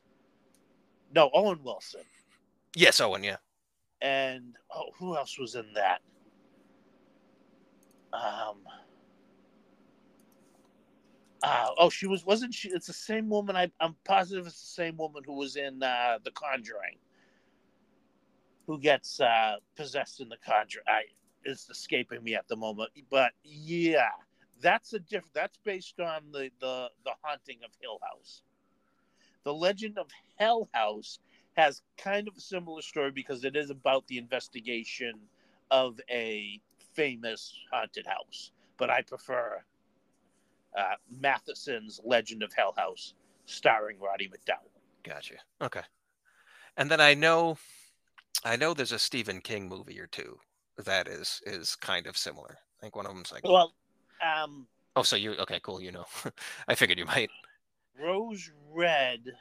[SPEAKER 1] No, Owen Wilson.
[SPEAKER 2] Yes, Owen. Yeah.
[SPEAKER 1] And oh, who else was in that? Um. Uh, oh, she was wasn't she? It's the same woman. I, I'm positive it's the same woman who was in uh, The Conjuring. Who gets uh, possessed in The Conjuring? I, it's escaping me at the moment, but yeah, that's a different. That's based on the the the haunting of Hill House. The Legend of Hell House has kind of a similar story because it is about the investigation of a famous haunted house. But I prefer uh, Matheson's Legend of Hell House, starring Roddy McDowall.
[SPEAKER 2] Gotcha. Okay. And then I know, I know there's a Stephen King movie or two that is is kind of similar. I think one of them's like
[SPEAKER 1] well, um,
[SPEAKER 2] oh, so you okay? Cool. You know, I figured you might.
[SPEAKER 1] Rose Red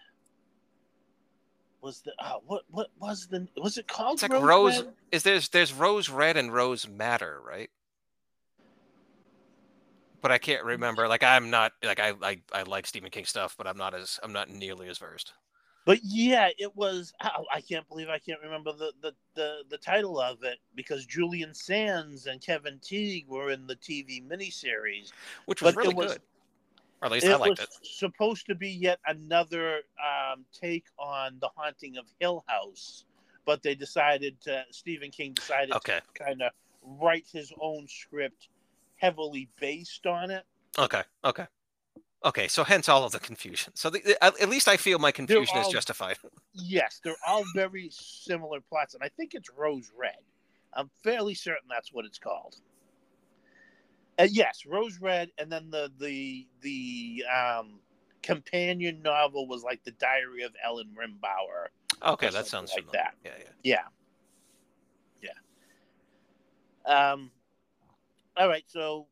[SPEAKER 1] was the uh, what what was the was it called?
[SPEAKER 2] It's like Rose. Rose is there's there's Rose Red and Rose Madder, right? But I can't remember. Like I'm not like I I, I like Stephen King stuff, but I'm not as I'm not nearly as versed.
[SPEAKER 1] But yeah, it was. Oh, I can't believe I can't remember the, the, the, the title of it because Julian Sands and Kevin Tighe were in the TV miniseries,
[SPEAKER 2] which was
[SPEAKER 1] but
[SPEAKER 2] really
[SPEAKER 1] was
[SPEAKER 2] good. Or at least I
[SPEAKER 1] it
[SPEAKER 2] liked
[SPEAKER 1] was
[SPEAKER 2] it.
[SPEAKER 1] supposed to be yet another um, take on the haunting of Hill House, but they decided to. Stephen King decided
[SPEAKER 2] Okay.
[SPEAKER 1] to kind of write his own script heavily based on it.
[SPEAKER 2] Okay. Okay. Okay. So hence all of the confusion. So the, at at least I feel my confusion is justified.
[SPEAKER 1] Yes, they're all very similar plots, and I think it's Rose Red. I'm fairly certain that's what it's called. Uh, yes, Rose Red, and then the the the um, companion novel was like the Diary of Ellen Rimbauer.
[SPEAKER 2] Okay, that sounds
[SPEAKER 1] like
[SPEAKER 2] familiar.
[SPEAKER 1] that.
[SPEAKER 2] Yeah, yeah.
[SPEAKER 1] Yeah, yeah. Um. All right, so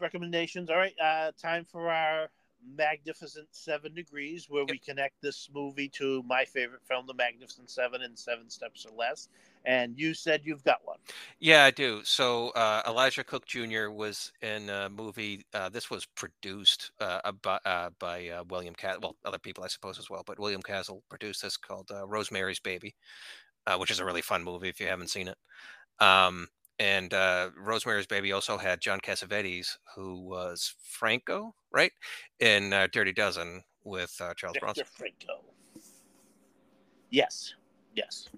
[SPEAKER 1] recommendations. All right, uh, time for our Magnificent Seven Degrees, where we connect this movie to my favorite film, The Magnificent Seven, and Seven Steps or Less. And you said you've got one.
[SPEAKER 2] Yeah, I do. So uh, Elisha Cook Jr. was in a movie. Uh, this was produced uh, by, uh, by uh, William Castle. Well, other people, I suppose, as well. But William Castle produced this called uh, Rosemary's Baby, uh, which is a really fun movie if you haven't seen it. Um, and uh, Rosemary's Baby also had John Cassavetes, who was Franco, right, in uh, Dirty Dozen with uh, Charles
[SPEAKER 1] Victor
[SPEAKER 2] Bronson.
[SPEAKER 1] Franco. Yes, yes.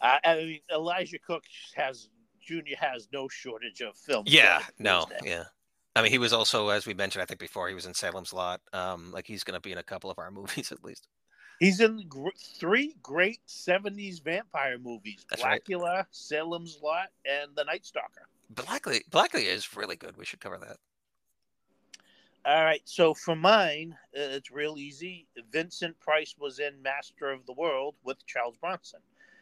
[SPEAKER 1] Uh, I mean, Elisha Cook has Junior has no shortage of film.
[SPEAKER 2] Yeah, no, yeah. I mean, he was also, as we mentioned, I think before, he was in Salem's Lot. Um, like he's going to be in a couple of our movies at least.
[SPEAKER 1] He's in gr- three great '70s vampire movies:
[SPEAKER 2] That's right.
[SPEAKER 1] Blacula, Salem's Lot, and The Night Stalker.
[SPEAKER 2] Blacula, Blacula is really good. We should cover that.
[SPEAKER 1] All right, so for mine, uh, it's real easy. Vincent Price was in Master of the World with Charles Bronson.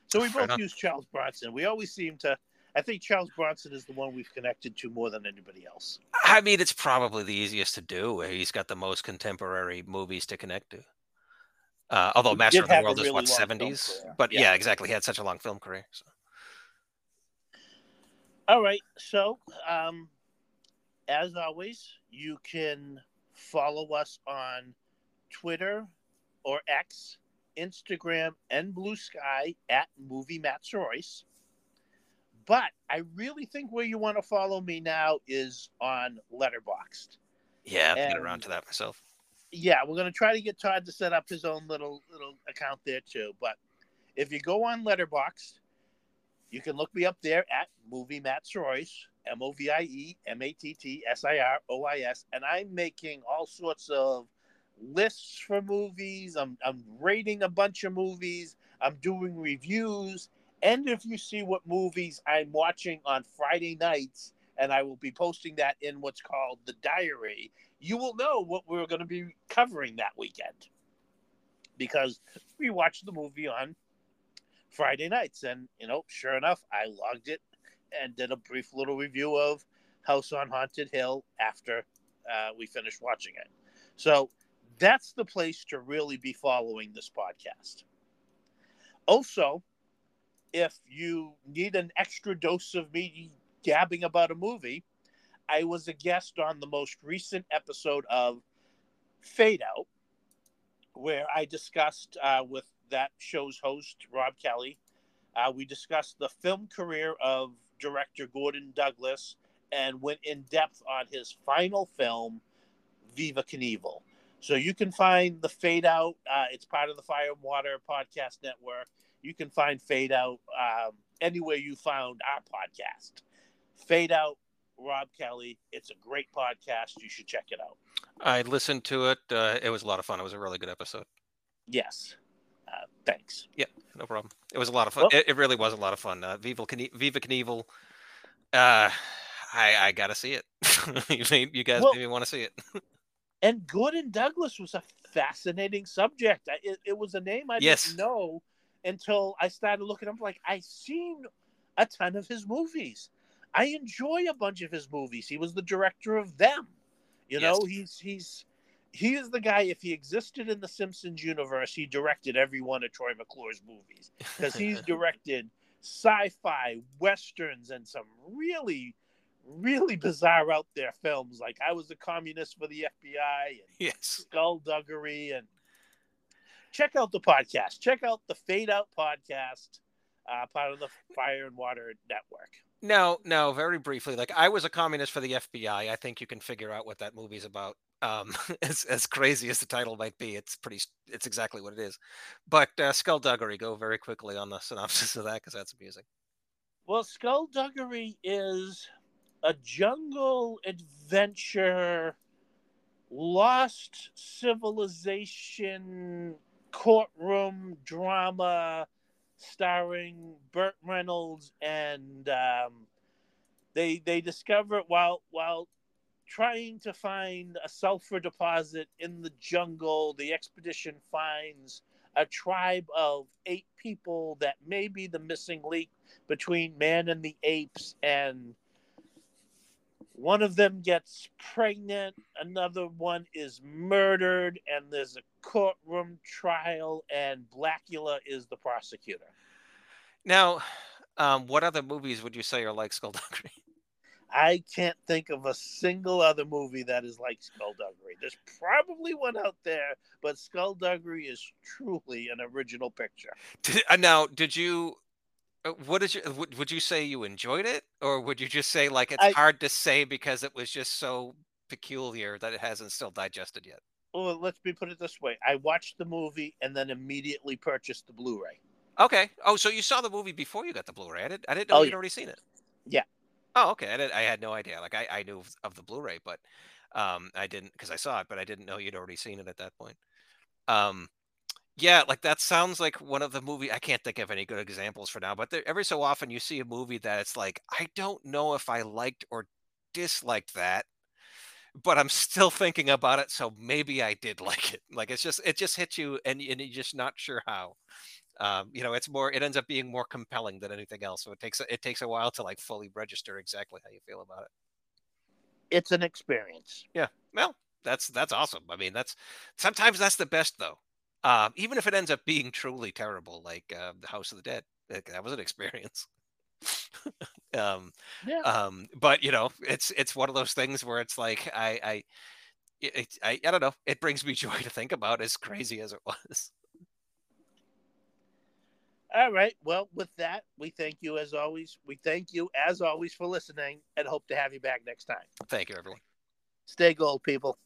[SPEAKER 1] So we
[SPEAKER 2] Right
[SPEAKER 1] both
[SPEAKER 2] on.
[SPEAKER 1] use Charles Bronson. We always seem to. I think Charles Bronson is the one we've connected to more than anybody else.
[SPEAKER 2] I mean, it's probably the easiest to do. He's got the most contemporary movies to connect to. Uh, although
[SPEAKER 1] He
[SPEAKER 2] Master of the
[SPEAKER 1] have a
[SPEAKER 2] World is what seventies, but
[SPEAKER 1] Yeah.
[SPEAKER 2] yeah. exactly. He had such a long film career. So.
[SPEAKER 1] All right, so um, as always, you can follow us on Twitter or X, Instagram, and Blue Sky at Movie Matt Sirois. But I really think where you want to follow me now is on Letterboxd.
[SPEAKER 2] Yeah, I'll get around to that myself.
[SPEAKER 1] Yeah, we're gonna try to get Todd to set up his own little little account there too. But if you go on Letterbox, you can look me up there at Movie Matt Sirois, M O V I E M A T T S I R O I S, and I'm making all sorts of lists for movies. I'm I'm rating a bunch of movies. I'm doing reviews, and if you see what movies I'm watching on Friday nights, and I will be posting that in what's called the diary you will know what we're going to be covering that weekend because we watched the movie on Friday nights. And, you know, sure enough, I logged it and did a brief little review of House on Haunted Hill after uh, we finished watching it. So that's the place to really be following this podcast. Also, if you need an extra dose of me gabbing about a movie, I was a guest on the most recent episode of Fade Out, where I discussed uh, with that show's host, Rob Kelly. Uh, we discussed the film career of director Gordon Douglas and went in depth on his final film, Viva Knievel. So you can find the Fade Out. Uh, it's part of the Fire and Water Podcast Network. You can find Fade Out um, anywhere you found our podcast. Fade Out Rob Kelly. It's a great podcast. You should check it out.
[SPEAKER 2] I listened to it. Uh, it was a lot of fun. It was a really good episode.
[SPEAKER 1] Yes. Uh, thanks.
[SPEAKER 2] Yeah, no problem. It was a lot of fun.
[SPEAKER 1] Well-
[SPEAKER 2] it, it really was a lot of fun. Uh, Viva, Knie- Viva Knievel. Uh, I I gotta see it. you, may, you guys
[SPEAKER 1] Well-
[SPEAKER 2] maybe want to see it.
[SPEAKER 1] And Gordon Douglas was a fascinating subject. I, it, it was a name I
[SPEAKER 2] Yes.
[SPEAKER 1] didn't know until I started looking up. Like I've seen a ton of his movies. I enjoy a bunch of his movies. He was the director of them. You know, he's he's he is the guy. If he existed in the Simpsons universe, he directed every one of Troy McClure's movies because he's directed sci-fi westerns and some really really bizarre out there films like i was a communist for the fbi and
[SPEAKER 2] yes.
[SPEAKER 1] skullduggery and check out the podcast. Check out the Fade Out podcast, uh, part of the Fire and Water Network.
[SPEAKER 2] No, no, very briefly. Like I was a communist for the FBI. I think you can figure out what that movie's about. Um, as as crazy as the title might be, it's pretty. It's exactly what it is. But uh, Skullduggery, go very quickly on the synopsis of that because that's amusing.
[SPEAKER 1] Well, Skullduggery is a jungle adventure, lost civilization courtroom drama starring Burt Reynolds, and um, they they discover while while trying to find a sulfur deposit in the jungle, the expedition finds a tribe of eight people that may be the missing link between man and the apes and one of them gets pregnant, another one is murdered, and there's a courtroom trial, and Blacula is the prosecutor.
[SPEAKER 2] Now, um, what other movies would you say are like Skullduggery?
[SPEAKER 1] I can't think of a single other movie that is like Skullduggery. There's probably one out there, but Skullduggery is truly an original picture.
[SPEAKER 2] Did, uh, now, did you what did you would, would you say you enjoyed it? Or would you just say like it's
[SPEAKER 1] I-
[SPEAKER 2] hard to say because it was just so peculiar that it hasn't still digested yet?
[SPEAKER 1] Well, let's be put it this way: I watched the movie and then immediately purchased the Blu-ray.
[SPEAKER 2] okay. Oh so you saw the movie before you got the blu-ray. I didn't, I didn't know
[SPEAKER 1] Oh,
[SPEAKER 2] you'd
[SPEAKER 1] yeah.
[SPEAKER 2] already seen it.
[SPEAKER 1] Yeah.
[SPEAKER 2] oh okay. I, did, I had no idea. Like i, I knew of, of the blu-ray but um i didn't because i saw it but i didn't know you'd already seen it at that point. Um yeah like that sounds like one of the movie i can't think of any good examples for now but there, every so often you see a movie that it's like i don't know if i liked or disliked that but i'm still thinking about it so maybe i did like it like it's just it just hits you and, and you're just not sure how um, you know it's more it ends up being more compelling than anything else so it takes it takes a while to like fully register exactly how you feel about it
[SPEAKER 1] It's an experience. Yeah.
[SPEAKER 2] Well that's that's awesome i mean that's sometimes that's the best though um, even if it ends up being truly terrible like uh, the house of the dead Like, that was an experience um
[SPEAKER 1] Yeah.
[SPEAKER 2] um but you know it's it's one of those things where it's like i i it- I, I don't know it brings me joy to think about as crazy as it was
[SPEAKER 1] All right. Well, with that, we thank you as always. We thank you as always for listening, and hope to have you back next time.
[SPEAKER 2] thank you everyone
[SPEAKER 1] Stay gold, people.